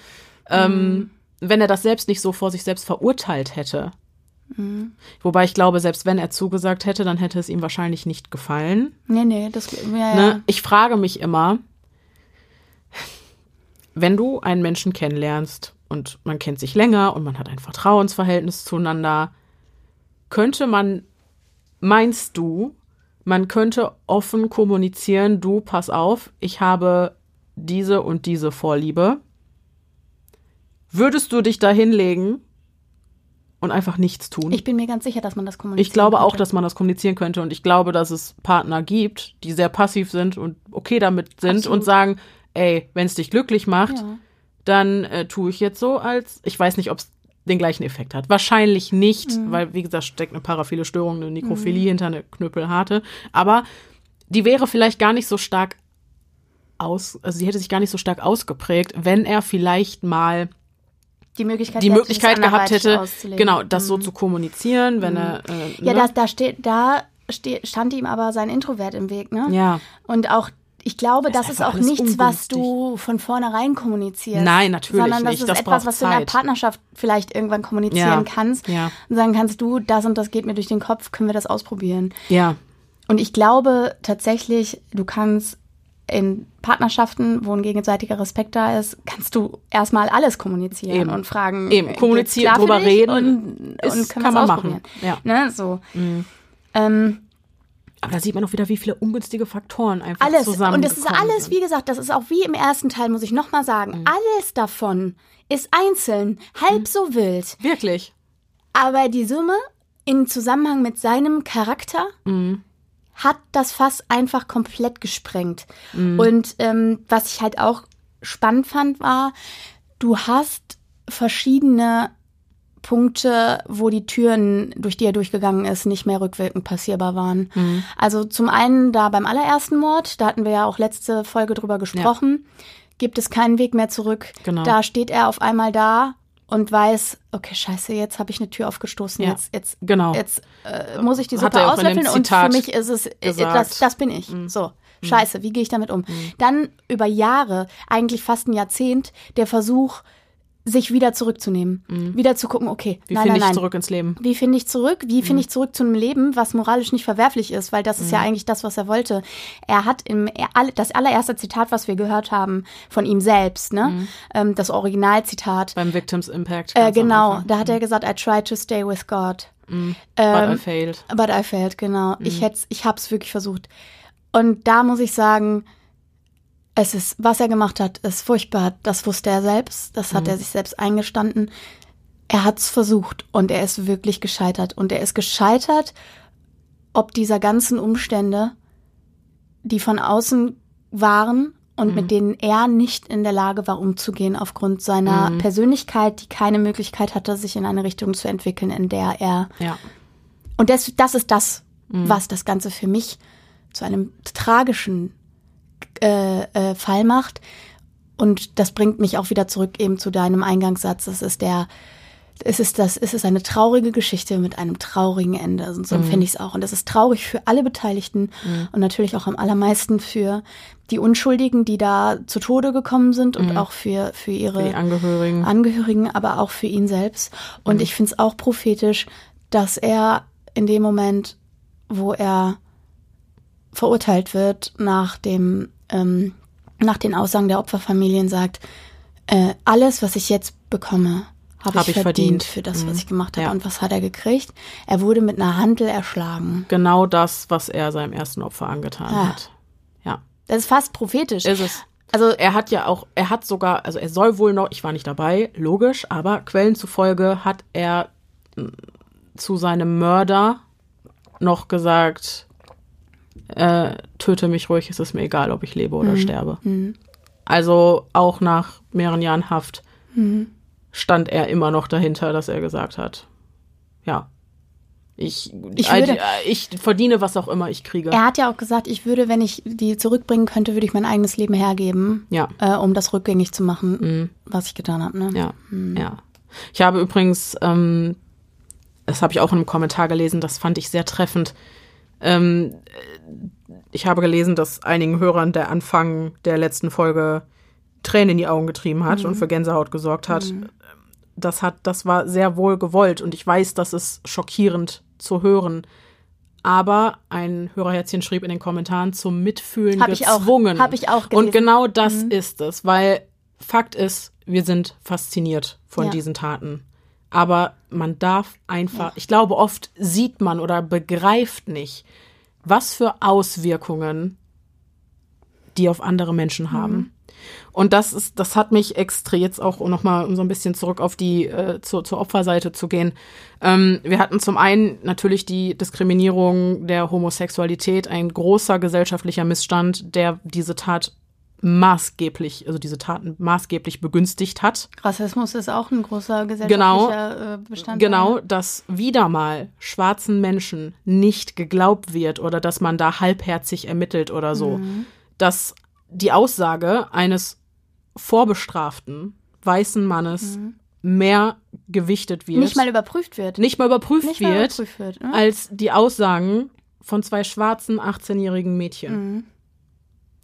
Ähm, wenn er das selbst nicht so vor sich selbst verurteilt hätte. Mhm. Wobei ich glaube, selbst wenn er zugesagt hätte, dann hätte es ihm wahrscheinlich nicht gefallen. nee, nee, das, ja, Ne? ja. Ich frage mich immer, wenn du einen Menschen kennenlernst und man kennt sich länger und man hat ein Vertrauensverhältnis zueinander, könnte man, meinst du, man könnte offen kommunizieren, du, pass auf, ich habe diese und diese Vorliebe. Würdest du dich da hinlegen und einfach nichts tun? Ich bin mir ganz sicher, dass man das kommuniziert. Ich glaube auch, dass man das kommunizieren könnte und ich glaube, dass es Partner gibt, die sehr passiv sind und okay damit sind Absolut. und sagen, ey, wenn es dich glücklich macht, Ja. Dann äh, tue ich jetzt so, als ich weiß nicht, ob es den gleichen Effekt hat. Wahrscheinlich nicht, Mhm. weil wie gesagt steckt eine paraphile Störung, eine Nekrophilie hinter eine Knüppelharte, aber die wäre vielleicht gar nicht so stark aus, also sie hätte sich gar nicht so stark ausgeprägt, wenn er vielleicht mal die Möglichkeit, die Möglichkeit gehabt hätte, genau, das so zu kommunizieren, wenn er äh, Ja, ne? das, da steht, da stand ihm aber sein Introvert im Weg, ne? ja. Und auch, ich glaube, Das das, ist auch nichts, was ungünstig. du von vornherein kommunizierst. Nein, natürlich Sondern das nicht. ist Das etwas, was du in der. Partnerschaft vielleicht irgendwann kommunizieren Ja. kannst. Ja. Und sagen kannst, du, das und das geht mir durch den Kopf, können wir das ausprobieren. Ja, Und ich glaube tatsächlich, du kannst in Partnerschaften, wo ein gegenseitiger Respekt da ist, kannst du erstmal alles kommunizieren Eben. und fragen. Eben, geht's kommunizieren, drüber reden, und, und können kann man machen. Ja. Ne, so. Ähm, Aber da sieht man auch wieder, wie viele ungünstige Faktoren einfach alles. zusammen Und es ist alles, wie gesagt, das ist auch wie im ersten Teil, muss ich nochmal sagen. Alles davon ist einzeln, halb so wild. Wirklich. Aber die Summe in Zusammenhang mit seinem Charakter hat das Fass einfach komplett gesprengt. Und ähm, was ich halt auch spannend fand, war, du hast verschiedene Punkte, wo die Türen, durch die er durchgegangen ist, nicht mehr rückwirkend passierbar waren. Also zum einen da beim allerersten Mord, da hatten wir ja auch letzte Folge drüber gesprochen, gibt es keinen Weg mehr zurück. Genau. Da steht er auf einmal da und weiß, okay, scheiße, jetzt habe ich eine Tür aufgestoßen, Ja, jetzt, jetzt, genau. jetzt äh, muss ich die Suppe auslöffeln und für mich ist es, äh, gesagt. Mhm. das, das bin ich. So, scheiße, wie gehe ich damit um? Dann über Jahre, eigentlich fast ein Jahrzehnt, der Versuch, sich wieder zurückzunehmen, wieder zu gucken, okay, Mhm. Wie finde ich nein. zurück ins Leben? Wie finde ich zurück? Wie finde ich zurück zu einem Leben, was moralisch nicht verwerflich ist? Weil das ist Mhm. ja eigentlich das, was er wollte. Er hat im das allererste Zitat, was wir gehört haben von ihm selbst, ne, Mhm. ähm, das Originalzitat. Beim Victims Impact. Äh, genau, da hat er gesagt, I tried to stay with God. But Ähm, I failed. But I failed, genau. Mhm. Ich hätte, ich hab's wirklich versucht. Und da muss ich sagen, es ist, was er gemacht hat, ist furchtbar. Das wusste er selbst. Das Mhm. hat er sich selbst eingestanden. Er hat's versucht und er ist wirklich gescheitert. Und er ist gescheitert, ob dieser ganzen Umstände, die von außen waren und Mhm. mit denen er nicht in der Lage war, umzugehen, aufgrund seiner Mhm. Persönlichkeit, die keine Möglichkeit hatte, sich in eine Richtung zu entwickeln, in der er Ja. und das, das ist das, Mhm. was das Ganze für mich zu einem tragischen äh, äh, Fall macht. Und das bringt mich auch wieder zurück eben zu deinem Eingangssatz. Es ist der, es ist das, es ist eine traurige Geschichte mit einem traurigen Ende. Und so Mhm. empfinde ich es auch. Und es ist traurig für alle Beteiligten und natürlich auch am allermeisten für die Unschuldigen, die da zu Tode gekommen sind und auch für, für ihre Mhm. Die Angehörigen. Angehörigen, aber auch für ihn selbst. Und ich finde es auch prophetisch, dass er in dem Moment, wo er verurteilt wird, nach dem, ähm, nach den Aussagen der Opferfamilien sagt, äh, alles, was ich jetzt bekomme, habe Hab ich, ich verdient, verdient. für das, was Mhm. ich gemacht habe. Ja. Und was hat er gekriegt? Er wurde mit einer Handel erschlagen. Genau das, was er seinem ersten Opfer angetan Ja. hat. Ja. Das ist fast prophetisch. Ist es. Also Er hat ja auch, er hat sogar, also er soll wohl noch, ich war nicht dabei, logisch, aber Quellen zufolge hat er mm, zu seinem Mörder noch gesagt, äh, töte mich ruhig, es ist mir egal, ob ich lebe oder sterbe. Also auch nach mehreren Jahren Haft stand er immer noch dahinter, dass er gesagt hat, ja, ich, Ich äh, würde- ich verdiene was auch immer ich kriege. er hat ja auch gesagt, ich würde, wenn ich die zurückbringen könnte, würde ich mein eigenes Leben hergeben, Ja. äh, um das rückgängig zu machen, was ich getan habe. Ne? Ja, ja. Ich habe übrigens, ähm, das habe ich auch in einem Kommentar gelesen, das fand ich sehr treffend. Ähm, ich habe gelesen, dass einigen Hörern der Anfang der letzten Folge Tränen in die Augen getrieben hat und für Gänsehaut gesorgt hat. Das hat, das war sehr wohl gewollt und ich weiß, das ist schockierend zu hören. Aber ein Hörerherzchen schrieb in den Kommentaren zum Mitfühlen Hab ich auch- gezwungen. hab ich auch gelesen. Und genau das ist es, weil Fakt ist, wir sind fasziniert von Ja. diesen Taten. Aber man darf einfach, ich glaube, oft sieht man oder begreift nicht, was für Auswirkungen die auf andere Menschen haben. Und das ist, das hat mich extra jetzt auch um nochmal, um so ein bisschen zurück auf die, äh, zur, zur Opferseite zu gehen. Ähm, wir hatten zum einen natürlich die Diskriminierung der Homosexualität, ein großer gesellschaftlicher Missstand, der diese Tat maßgeblich, also diese Taten maßgeblich begünstigt hat. Rassismus ist auch ein großer gesellschaftlicher Genau. äh, Bestandteil. Genau, dass wieder mal schwarzen Menschen nicht geglaubt wird oder dass man da halbherzig ermittelt oder so. Mhm. Dass die Aussage eines vorbestraften weißen Mannes mehr gewichtet wird. Mhm. Nicht mal überprüft wird. nicht mal überprüft Nicht mal wird, überprüft wird, ne? als die Aussagen von zwei schwarzen 18-jährigen Mädchen. Mhm.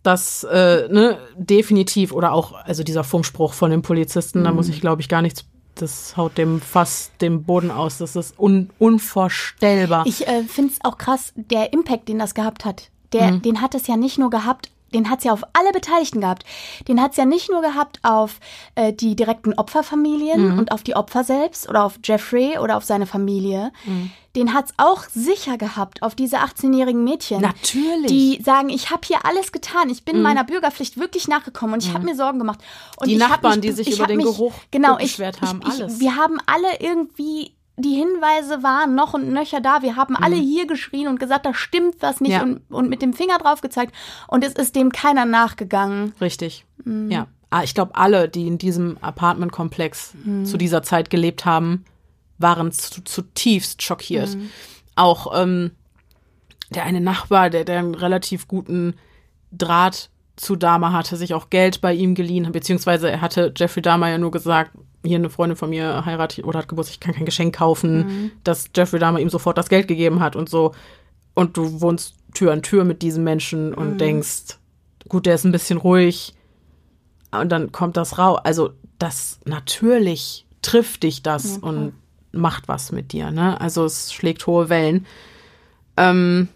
Das, äh, ne, definitiv, oder auch, also dieser Funkspruch von dem Polizisten, da Mhm. muss ich, glaube ich, gar nichts, das haut dem fast dem Boden aus. Das ist un, unvorstellbar. Ich äh, finde es auch krass, der Impact, den das gehabt hat, der, Mhm. den hat es ja nicht nur gehabt den hat's ja auf alle Beteiligten gehabt. Den hat's ja nicht nur gehabt auf äh, die direkten Opferfamilien Mhm. und auf die Opfer selbst oder auf Jeffrey oder auf seine Familie. Mhm. Den hat's auch sicher gehabt auf diese 18-jährigen Mädchen. Natürlich. Die sagen, ich habe hier alles getan. Ich bin meiner Bürgerpflicht wirklich nachgekommen und ich habe mir Sorgen gemacht. Und Mhm. Die Nachbarn, mich, die sich ich über den mich, Geruch genau, ich, beschwert haben, ich, alles. Wir haben alle irgendwie die Hinweise waren noch und nöcher da. Wir haben alle hier geschrien und gesagt, da stimmt was nicht Mhm. Ja. und, und mit dem Finger drauf gezeigt. Und es ist dem keiner nachgegangen. Richtig. Ja. Ah, ich glaube, alle, die in diesem Apartmentkomplex zu dieser Zeit gelebt haben, waren zu, zutiefst schockiert. Auch ähm, der eine Nachbar, der, der einen relativ guten Draht zu Dahmer hatte, sich auch Geld bei ihm geliehen, beziehungsweise er hatte Jeffrey Dahmer ja nur gesagt, hier eine Freundin von mir heiratet oder hat Geburtstag, ich kann kein Geschenk kaufen, dass Jeffrey Dahmer ihm sofort das Geld gegeben hat und so. Und du wohnst Tür an Tür mit diesem Menschen und denkst, gut, der ist ein bisschen ruhig. Und dann kommt das raus. Also, das natürlich trifft dich das und macht was mit dir, ne? Also, es schlägt hohe Wellen. Ähm,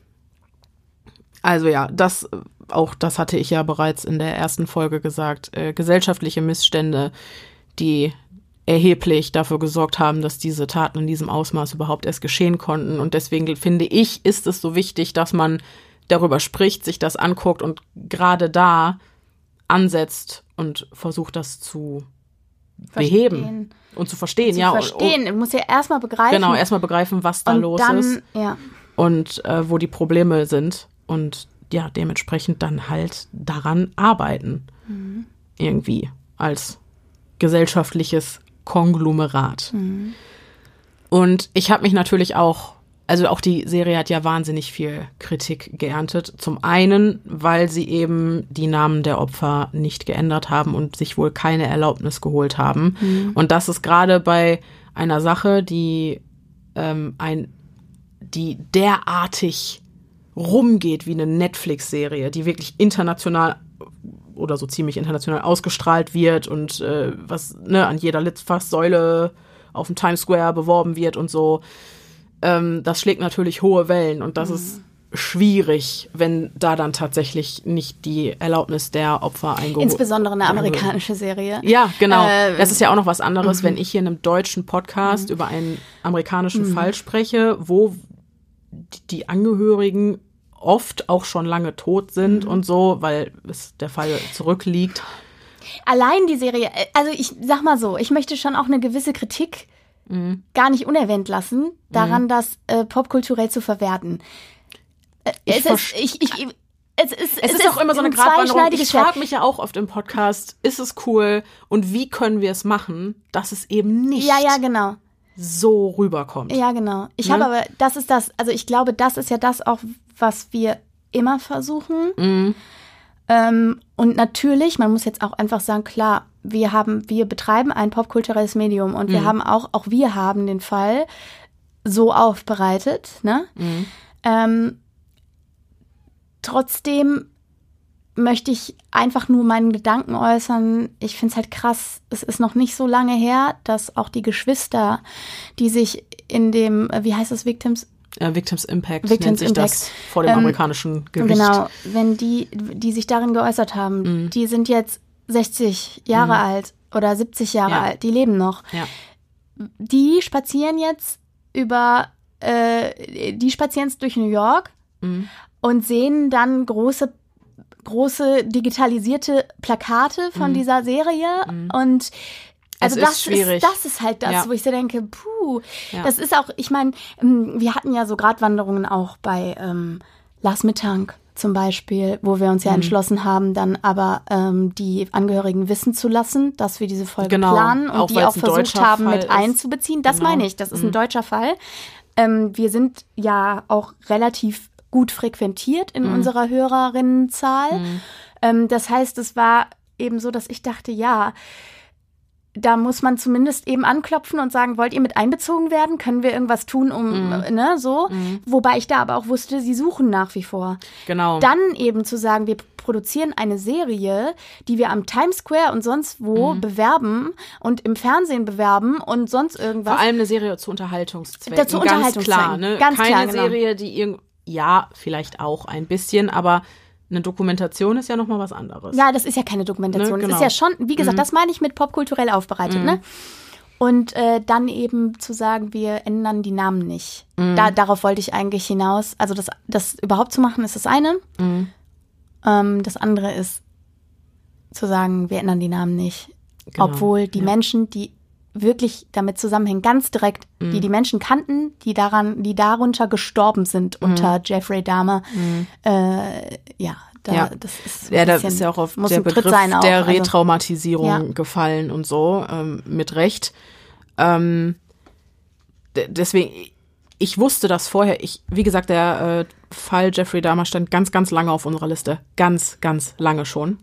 also ja, das auch das hatte ich ja bereits in der ersten Folge gesagt. Äh, gesellschaftliche Missstände, die erheblich dafür gesorgt haben, dass diese Taten in diesem Ausmaß überhaupt erst geschehen konnten. Und deswegen finde ich, ist es so wichtig, dass man darüber spricht, sich das anguckt und gerade da ansetzt und versucht, das zu beheben Verstehen. und zu verstehen. Zu ja, und- verstehen. Du musst ja erstmal begreifen. genau, erstmal begreifen, was da und los dann, ist Ja. und äh, wo die Probleme sind und ja, dementsprechend dann halt daran arbeiten. Irgendwie als gesellschaftliches Konglomerat. Und ich habe mich natürlich auch, also auch die Serie hat ja wahnsinnig viel Kritik geerntet. Zum einen, weil sie eben die Namen der Opfer nicht geändert haben und sich wohl keine Erlaubnis geholt haben. Und das ist gerade bei einer Sache, die ähm, ein, die derartig rumgeht wie eine Netflix-Serie, die wirklich international oder so ziemlich international ausgestrahlt wird und äh, was ne, an jeder Litfaßsäule auf dem Times Square beworben wird und so. Ähm, das schlägt natürlich hohe Wellen und das ist schwierig, wenn da dann tatsächlich nicht die Erlaubnis der Opfer eingeholt Insbesondere eine amerikanische Serie. ja, genau. Äh, das ist ja auch noch was anderes, wenn ich hier in einem deutschen Podcast über einen amerikanischen Fall spreche, wo die Angehörigen oft auch schon lange tot sind und so, weil es der Fall zurückliegt. Allein die Serie, äh, also ich sag mal so, ich möchte schon auch eine gewisse Kritik Mhm. gar nicht unerwähnt lassen, daran, das äh, popkulturell zu verwerten. Äh, Ich es ist, ich, ich, es ist, Es, ist auch immer so eine Gratwanderung. Ich frage mich ja auch oft im Podcast, ist es cool und wie können wir es machen, dass es eben nicht Ja, ja, genau. so rüberkommt? Ja, genau. Ich Ne? habe aber, das ist das, also ich glaube, das ist ja das auch, was wir immer versuchen. Mhm. Ähm, und natürlich, man muss jetzt auch einfach sagen, klar, wir haben, wir betreiben ein popkulturelles Medium und Mhm. wir haben auch, auch wir haben den Fall so aufbereitet, ne? Mhm. Ähm, trotzdem möchte ich einfach nur meinen Gedanken äußern. Ich finde es halt krass, es ist noch nicht so lange her, dass auch die Geschwister, die sich in dem, äh, wie heißt das, Victims? Äh, Victims Impact Victims nennt sich Impact. das vor dem Ähm, amerikanischen Gericht. Genau, wenn die, die sich darin geäußert haben, Mhm. die sind jetzt 60 Jahre alt oder 70 Jahre Ja. alt, die leben noch. Ja. Die spazieren jetzt über, äh, die spazieren jetzt durch New York Mhm. und sehen dann große große digitalisierte Plakate von dieser Serie und also Mhm. Ist das schwierig. ist das ist halt das, Ja. wo ich so denke, puh, Ja. das ist auch, ich meine, ähm, wir hatten ja so Gratwanderungen auch bei ähm, Lars Mittank zum Beispiel, wo wir uns Mhm. ja entschlossen haben, dann aber ähm, die Angehörigen wissen zu lassen, dass wir diese Folge Genau, planen und auch die auch versucht haben, Fall mit ist. einzubeziehen. Das Genau. meine ich, das ist ein deutscher Fall. Ähm, wir sind ja auch relativ gut frequentiert Mhm. in unserer Hörerinnenzahl. Ähm, das heißt, es war eben so, dass ich dachte, ja, da muss man zumindest eben anklopfen und sagen, wollt ihr mit einbezogen werden? Können wir irgendwas tun, um, äh, ne, so? Wobei ich da aber auch wusste, sie suchen nach wie vor. Genau. Dann eben zu sagen, wir produzieren eine Serie, die wir am Times Square und sonst wo Mhm. bewerben und im Fernsehen bewerben und sonst irgendwas. Vor allem eine Serie zu Unterhaltungszwecken. Ja, zu Ganz Unterhaltungszwecken. klar, ne? Ganz Keine klar, genau. Serie, die irgend ja, vielleicht auch ein bisschen, aber Eine Dokumentation ist ja nochmal was anderes. Ja, das ist ja keine Dokumentation. Ne, Das ist genau. ja schon, wie gesagt, Mhm. das meine ich mit popkulturell aufbereitet, ne? Und äh, dann eben zu sagen, wir ändern die Namen nicht. Mhm. Da, darauf wollte ich eigentlich hinaus. Also das, das überhaupt zu machen, ist das eine. Mhm. Ähm, das andere ist zu sagen, wir ändern die Namen nicht. Genau, Obwohl die ja. Menschen, die wirklich damit zusammenhängen, ganz direkt, Mhm. die die Menschen kannten, die daran, die darunter gestorben Mhm. sind unter Jeffrey Dahmer, äh, ja, da, Ja. das ist Ja, da ist ja auch auf der Begriff sein auch, der also. Retraumatisierung Ja. gefallen und so, ähm, mit Recht. Ähm, de- deswegen, ich wusste das vorher. Ich, wie gesagt, der äh, Fall Jeffrey Dahmer stand ganz, ganz lange auf unserer Liste. Ganz, ganz lange schon.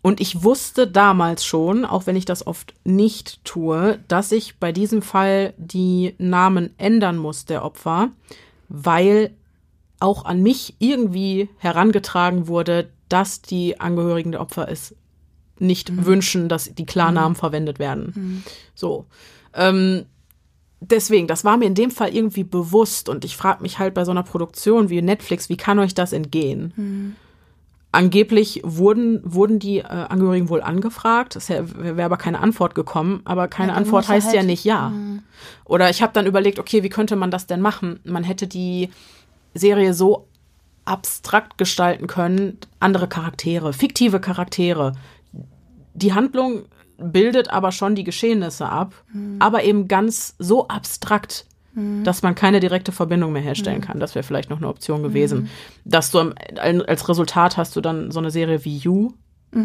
Und ich wusste damals schon, auch wenn ich das oft nicht tue, dass ich bei diesem Fall die Namen ändern muss der Opfer, weil auch an mich irgendwie herangetragen wurde, dass die Angehörigen der Opfer es nicht wünschen, dass die Klarnamen verwendet werden. So. Ähm, deswegen, das war mir in dem Fall irgendwie bewusst und ich frage mich halt bei so einer Produktion wie Netflix, wie kann euch das entgehen? Angeblich wurden, wurden die äh, Angehörigen wohl angefragt, es wäre wär aber keine Antwort gekommen, aber keine Ja, Antwort heißt ja halt- nicht ja. Oder ich habe dann überlegt, okay, wie könnte man das denn machen? Man hätte die Serie so abstrakt gestalten können, andere Charaktere, fiktive Charaktere. Die Handlung bildet aber schon die Geschehnisse ab, aber eben ganz so abstrakt, dass man keine direkte Verbindung mehr herstellen kann. Das wäre vielleicht noch eine Option gewesen. Dass du als Resultat hast du dann so eine Serie wie You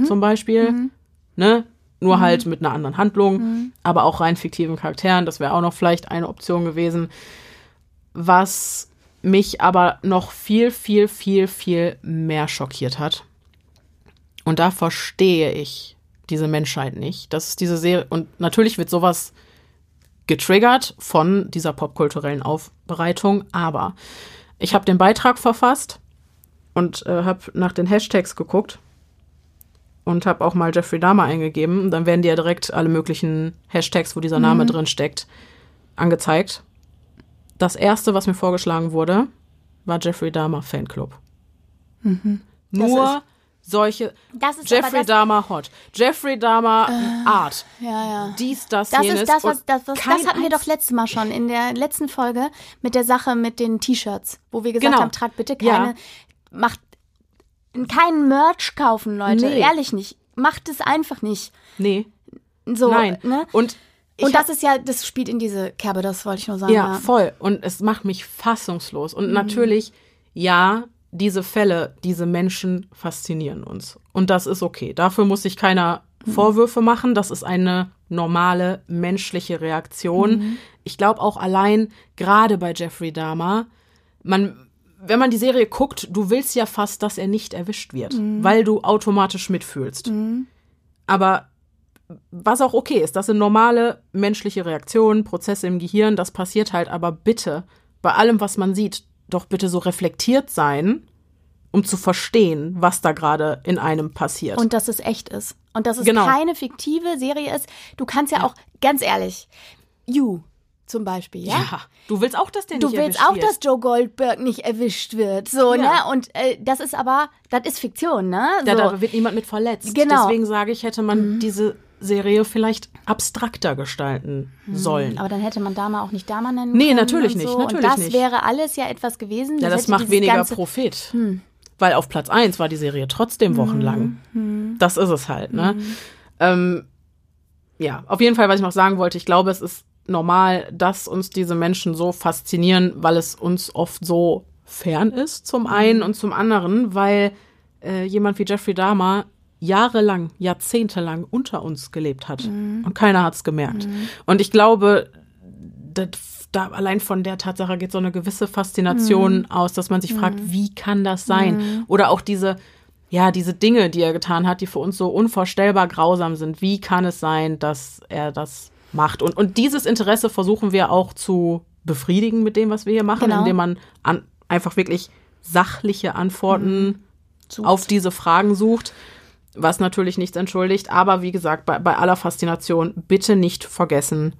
zum Beispiel, ne? Nur halt mit einer anderen Handlung, aber auch rein fiktiven Charakteren. Das wäre auch noch vielleicht eine Option gewesen. Was mich aber noch viel, viel, viel, viel mehr schockiert hat. Und da verstehe ich diese Menschheit nicht. Das ist diese Serie. Und natürlich wird sowas getriggert von dieser popkulturellen Aufbereitung. Aber ich habe den Beitrag verfasst und äh, habe nach den Hashtags geguckt und habe auch mal Jeffrey Dahmer eingegeben. Dann werden dir ja direkt alle möglichen Hashtags, wo dieser Name drin steckt, angezeigt. Das erste, was mir vorgeschlagen wurde, war Jeffrey Dahmer Fanclub. Nur solche. Das ist Jeffrey Dahmer Hot. Jeffrey Dahmer Art. Ja, ja. Dies, das, Das jenes. ist das, was, das, das, das hatten wir doch letztes Mal schon in der letzten Folge mit der Sache mit den T-Shirts, wo wir gesagt Genau. haben, tragt bitte Ja. keine, macht keinen Merch kaufen, Leute, Nee. ehrlich nicht. Macht es einfach nicht. Nee, So, nein. Ne? Und ich Und das ist ja, das spielt in diese Kerbe, das wollte ich nur sagen. Ja, voll. Und es macht mich fassungslos. Und natürlich, ja, diese Fälle, diese Menschen faszinieren uns. Und das ist okay. Dafür muss sich keiner Vorwürfe machen. Das ist eine normale menschliche Reaktion. Ich glaube auch allein, gerade bei Jeffrey Dahmer, man, wenn man die Serie guckt, du willst ja fast, dass er nicht erwischt wird, weil du automatisch mitfühlst. Aber was auch okay ist, das sind normale menschliche Reaktionen, Prozesse im Gehirn, das passiert halt, aber bitte, bei allem, was man sieht, doch bitte so reflektiert sein, um zu verstehen, was da gerade in einem passiert. Und dass es echt ist. Und dass es Genau. keine fiktive Serie ist. Du kannst ja, auch, ganz ehrlich, You zum Beispiel, ja? ja, du willst auch, dass der Du nicht willst erwischt auch, wird. dass Joe Goldberg nicht erwischt wird. So, Ja. ne? Und äh, das ist aber, das ist Fiktion, ne? So. Ja, da wird niemand mit verletzt. Genau. Deswegen sage ich, hätte man diese Serie vielleicht abstrakter gestalten sollen. aber dann hätte man Dama auch nicht Dama nennen Nee, können. natürlich und nicht, so. natürlich und das nicht. wäre alles ja etwas gewesen. Ja, das macht weniger Profit. Weil auf Platz 1 war die Serie trotzdem wochenlang. Das ist es halt, ne? Ähm, ja, auf jeden Fall, was ich noch sagen wollte, ich glaube, es ist normal, dass uns diese Menschen so faszinieren, weil es uns oft so fern ist, zum einen und zum anderen, weil äh, jemand wie Jeffrey Dahmer jahrelang, jahrzehntelang unter uns gelebt hat und keiner hat es gemerkt. Und ich glaube, das, da allein von der Tatsache geht so eine gewisse Faszination aus, dass man sich fragt, wie kann das sein? Oder auch diese, ja, diese Dinge, die er getan hat, die für uns so unvorstellbar grausam sind. Wie kann es sein, dass er das macht? Und, und dieses Interesse versuchen wir auch zu befriedigen mit dem, was wir hier machen, Genau. indem man an, einfach wirklich sachliche Antworten auf diese Fragen sucht. Was natürlich nichts entschuldigt, aber wie gesagt, bei, bei aller Faszination bitte nicht vergessen,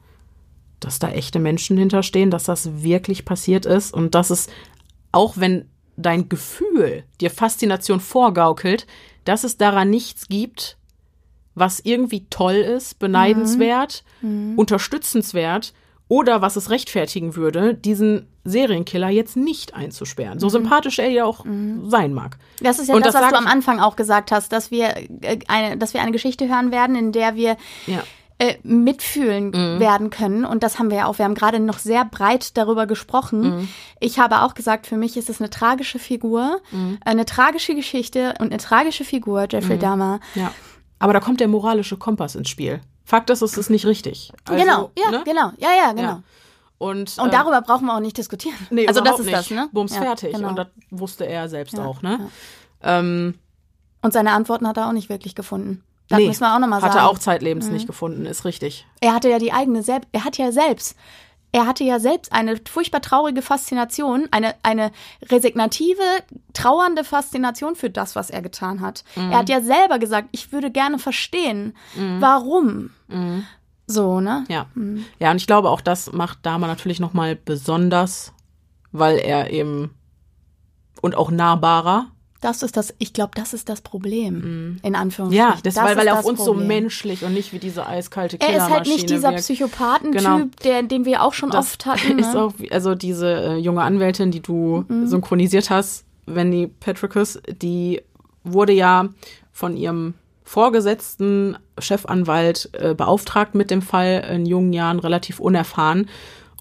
dass da echte Menschen hinterstehen, dass das wirklich passiert ist und dass es, auch wenn dein Gefühl dir Faszination vorgaukelt, dass es daran nichts gibt, was irgendwie toll ist, beneidenswert, unterstützenswert oder was es rechtfertigen würde, diesen Serienkiller jetzt nicht einzusperren. So sympathisch er ja auch sein mag. Das ist ja Und das, das was du am Anfang auch gesagt hast, dass wir, äh, eine, dass wir eine Geschichte hören werden, in der wir Ja. äh, mitfühlen Mhm. werden können. Und das haben wir ja auch. Wir haben gerade noch sehr breit darüber gesprochen. Mhm. Ich habe auch gesagt, für mich ist es eine tragische Figur, Mhm. eine tragische Geschichte und eine tragische Figur, Jeffrey Dahmer. Ja. Aber da kommt der moralische Kompass ins Spiel. Fakt ist, es ist nicht richtig. Also, genau, ja, ne? genau, ja, ja, genau. Ja. Und, Und äh, darüber brauchen wir auch nicht diskutieren. Nee, also das ist nicht. das, ne? Bums Ja, fertig. Genau. Und das wusste er selbst Ja, auch, ne? Ähm, Und seine Antworten hat er auch nicht wirklich gefunden. Das nee, müssen wir auch nochmal sagen. Mhm. Hat er auch zeitlebens nicht gefunden, ist richtig. Er hatte ja die eigene selbst, er hat ja selbst, er hatte ja selbst eine furchtbar traurige Faszination, eine, eine resignative, trauernde Faszination für das, was er getan hat. Mhm. Er hat ja selber gesagt, ich würde gerne verstehen, warum. So, ne? Ja. Ja, und ich glaube, auch das macht Dahmer natürlich nochmal besonders, weil er eben und auch nahbarer. Das ist das, ich glaube, das ist das Problem, in Anführungsstrichen. Ja, das, weil, ist weil er das auf uns Problem. so menschlich und nicht wie diese eiskalte Er ist Killermaschine halt nicht dieser. Psychopathentyp, Genau. der, den wir auch schon Das oft hatten. ist Ne? auch, also diese äh, junge Anwältin, die du Mhm. synchronisiert hast, Wendy Patricus, die wurde ja von ihrem Vorgesetzten Chefanwalt äh, beauftragt mit dem Fall in jungen Jahren, relativ unerfahren.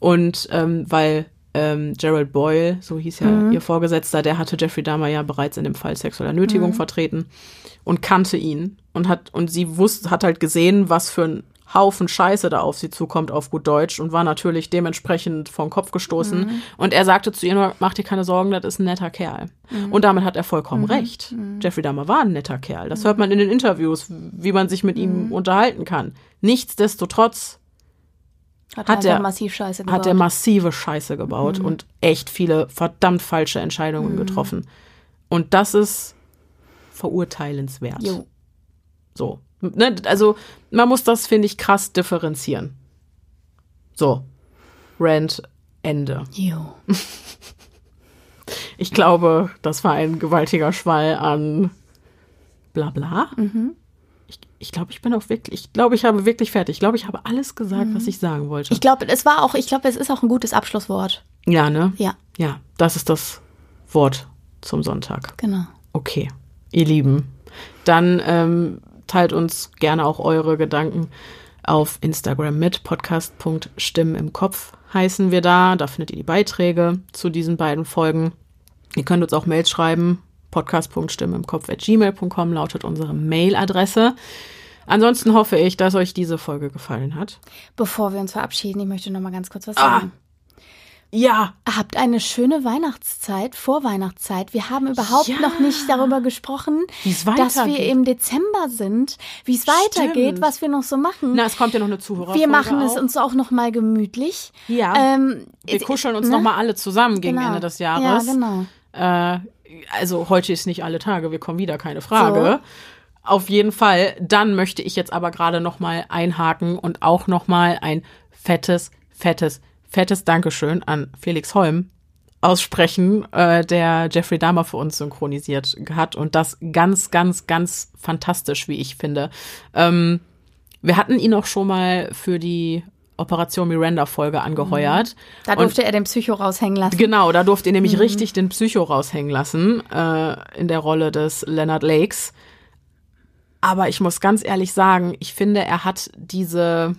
Und ähm, weil ähm, Gerald Boyle, so hieß ja Mhm. ihr Vorgesetzter, der hatte Jeffrey Dahmer ja bereits in dem Fall sexueller Nötigung Mhm. vertreten und kannte ihn und hat und sie wusste, hat halt gesehen, was für ein Haufen Scheiße da auf sie zukommt auf gut Deutsch und war natürlich dementsprechend vom Kopf gestoßen. Mhm. Und er sagte zu ihr nur, mach dir keine Sorgen, das ist ein netter Kerl. Mhm. Und damit hat er vollkommen recht. Jeffrey Dahmer war ein netter Kerl. Das hört man in den Interviews, wie man sich mit ihm Mhm. unterhalten kann. Nichtsdestotrotz Hat, hat einfach der- massiv Scheiße gebaut. hat er massive Scheiße gebaut Mhm. und echt viele verdammt falsche Entscheidungen getroffen. Und das ist verurteilenswert. Jo. So. Ne? Also, man muss das, finde ich, krass differenzieren. So. Rand, Ende. Jo. Ich glaube, das war ein gewaltiger Schwall an Blabla. Mhm. Ich, glaube, ich bin auch wirklich, ich glaube, ich habe wirklich fertig. Ich glaube, ich habe alles gesagt, was ich sagen wollte. Mhm. Ich glaube, es war auch, ich glaube, es ist auch ein gutes Abschlusswort. ja, ne? Ja, Ja, das ist das Wort zum Sonntag. genau. Okay, ihr Lieben, dann ähm, teilt uns gerne auch eure Gedanken auf Instagram mit. Podcast.stimmen im Kopf heißen wir da. Da findet ihr die Beiträge zu diesen beiden Folgen. Ihr könnt uns auch Mails schreiben. Podcast.stimmen im Kopf at gmail.com lautet unsere Mailadresse. Ansonsten hoffe ich, dass euch diese Folge gefallen hat. Bevor wir uns verabschieden, ich möchte noch mal ganz kurz was Ah. sagen. Ja, Habt eine schöne Weihnachtszeit, Vorweihnachtszeit. Wir haben überhaupt Ja. noch nicht darüber gesprochen, dass wir im Dezember sind, wie es weitergeht, was wir noch so machen. na, es kommt ja noch eine Zuhörer. wir machen es uns auch noch mal gemütlich. Ja. Ähm, Wir kuscheln uns ne? noch mal alle zusammen gegen Genau. Ende des Jahres. Ja, genau. Äh, also heute ist nicht alle Tage, wir kommen wieder, keine Frage. Auf jeden Fall. Dann möchte ich jetzt aber gerade noch mal einhaken und auch noch mal ein fettes, fettes, fettes Dankeschön an Felix Holm aussprechen, äh, der Jeffrey Dahmer für uns synchronisiert hat und das ganz, ganz, ganz fantastisch, wie ich finde. Ähm, wir hatten ihn auch schon mal für die Operation Miranda Folge angeheuert. Da Und- durfte er den Psycho raushängen lassen. Genau, da durfte ihr nämlich richtig den Psycho raushängen lassen, äh, in der Rolle des Leonard Lakes. Aber ich muss ganz ehrlich sagen, ich finde, er hat diese,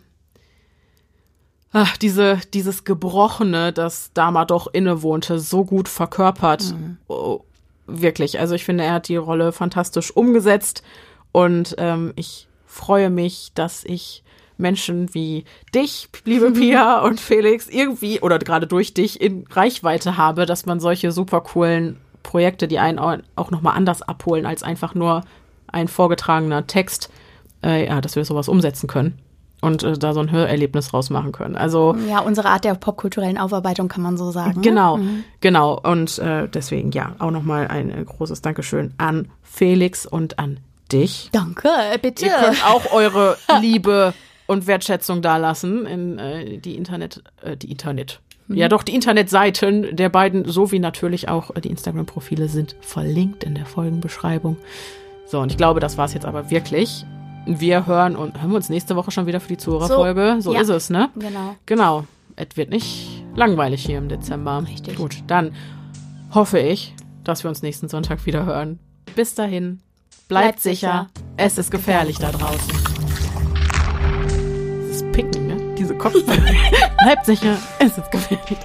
ach, diese, dieses Gebrochene, das Dama doch innewohnte, so gut verkörpert. Oh, wirklich. Also ich finde, er hat die Rolle fantastisch umgesetzt und ähm, ich freue mich, dass ich Menschen wie dich, liebe Pia und Felix, irgendwie oder gerade durch dich in Reichweite habe, dass man solche super coolen Projekte, die einen au- auch nochmal anders abholen als einfach nur ein vorgetragener Text, äh, ja, dass wir sowas umsetzen können und äh, da so ein Hörerlebnis rausmachen können. Also Ja, unsere Art der popkulturellen Aufarbeitung kann man so sagen. ne? Genau, genau. Und äh, deswegen ja, auch nochmal ein äh, großes Dankeschön an Felix und an dich. Danke, bitte. Ihr könnt auch eure Liebe und Wertschätzung dalassen in äh, die Internet, äh, die Internet, ja doch, die Internetseiten der beiden sowie natürlich auch die Instagram-Profile sind verlinkt in der Folgenbeschreibung. So, und ich glaube, das war es jetzt aber wirklich. Wir hören und hören wir uns nächste Woche schon wieder für die Zuhörerfolge. So, so ja. ist es, ne? Genau. Genau. Es wird nicht langweilig hier im Dezember. Richtig. Gut, dann hoffe ich, dass wir uns nächsten Sonntag wieder hören. Bis dahin, bleibt, Bleibt sicher. sicher. Es ist gefährlich da draußen. Kopf. bleibt sicher. Es ist gefährlich.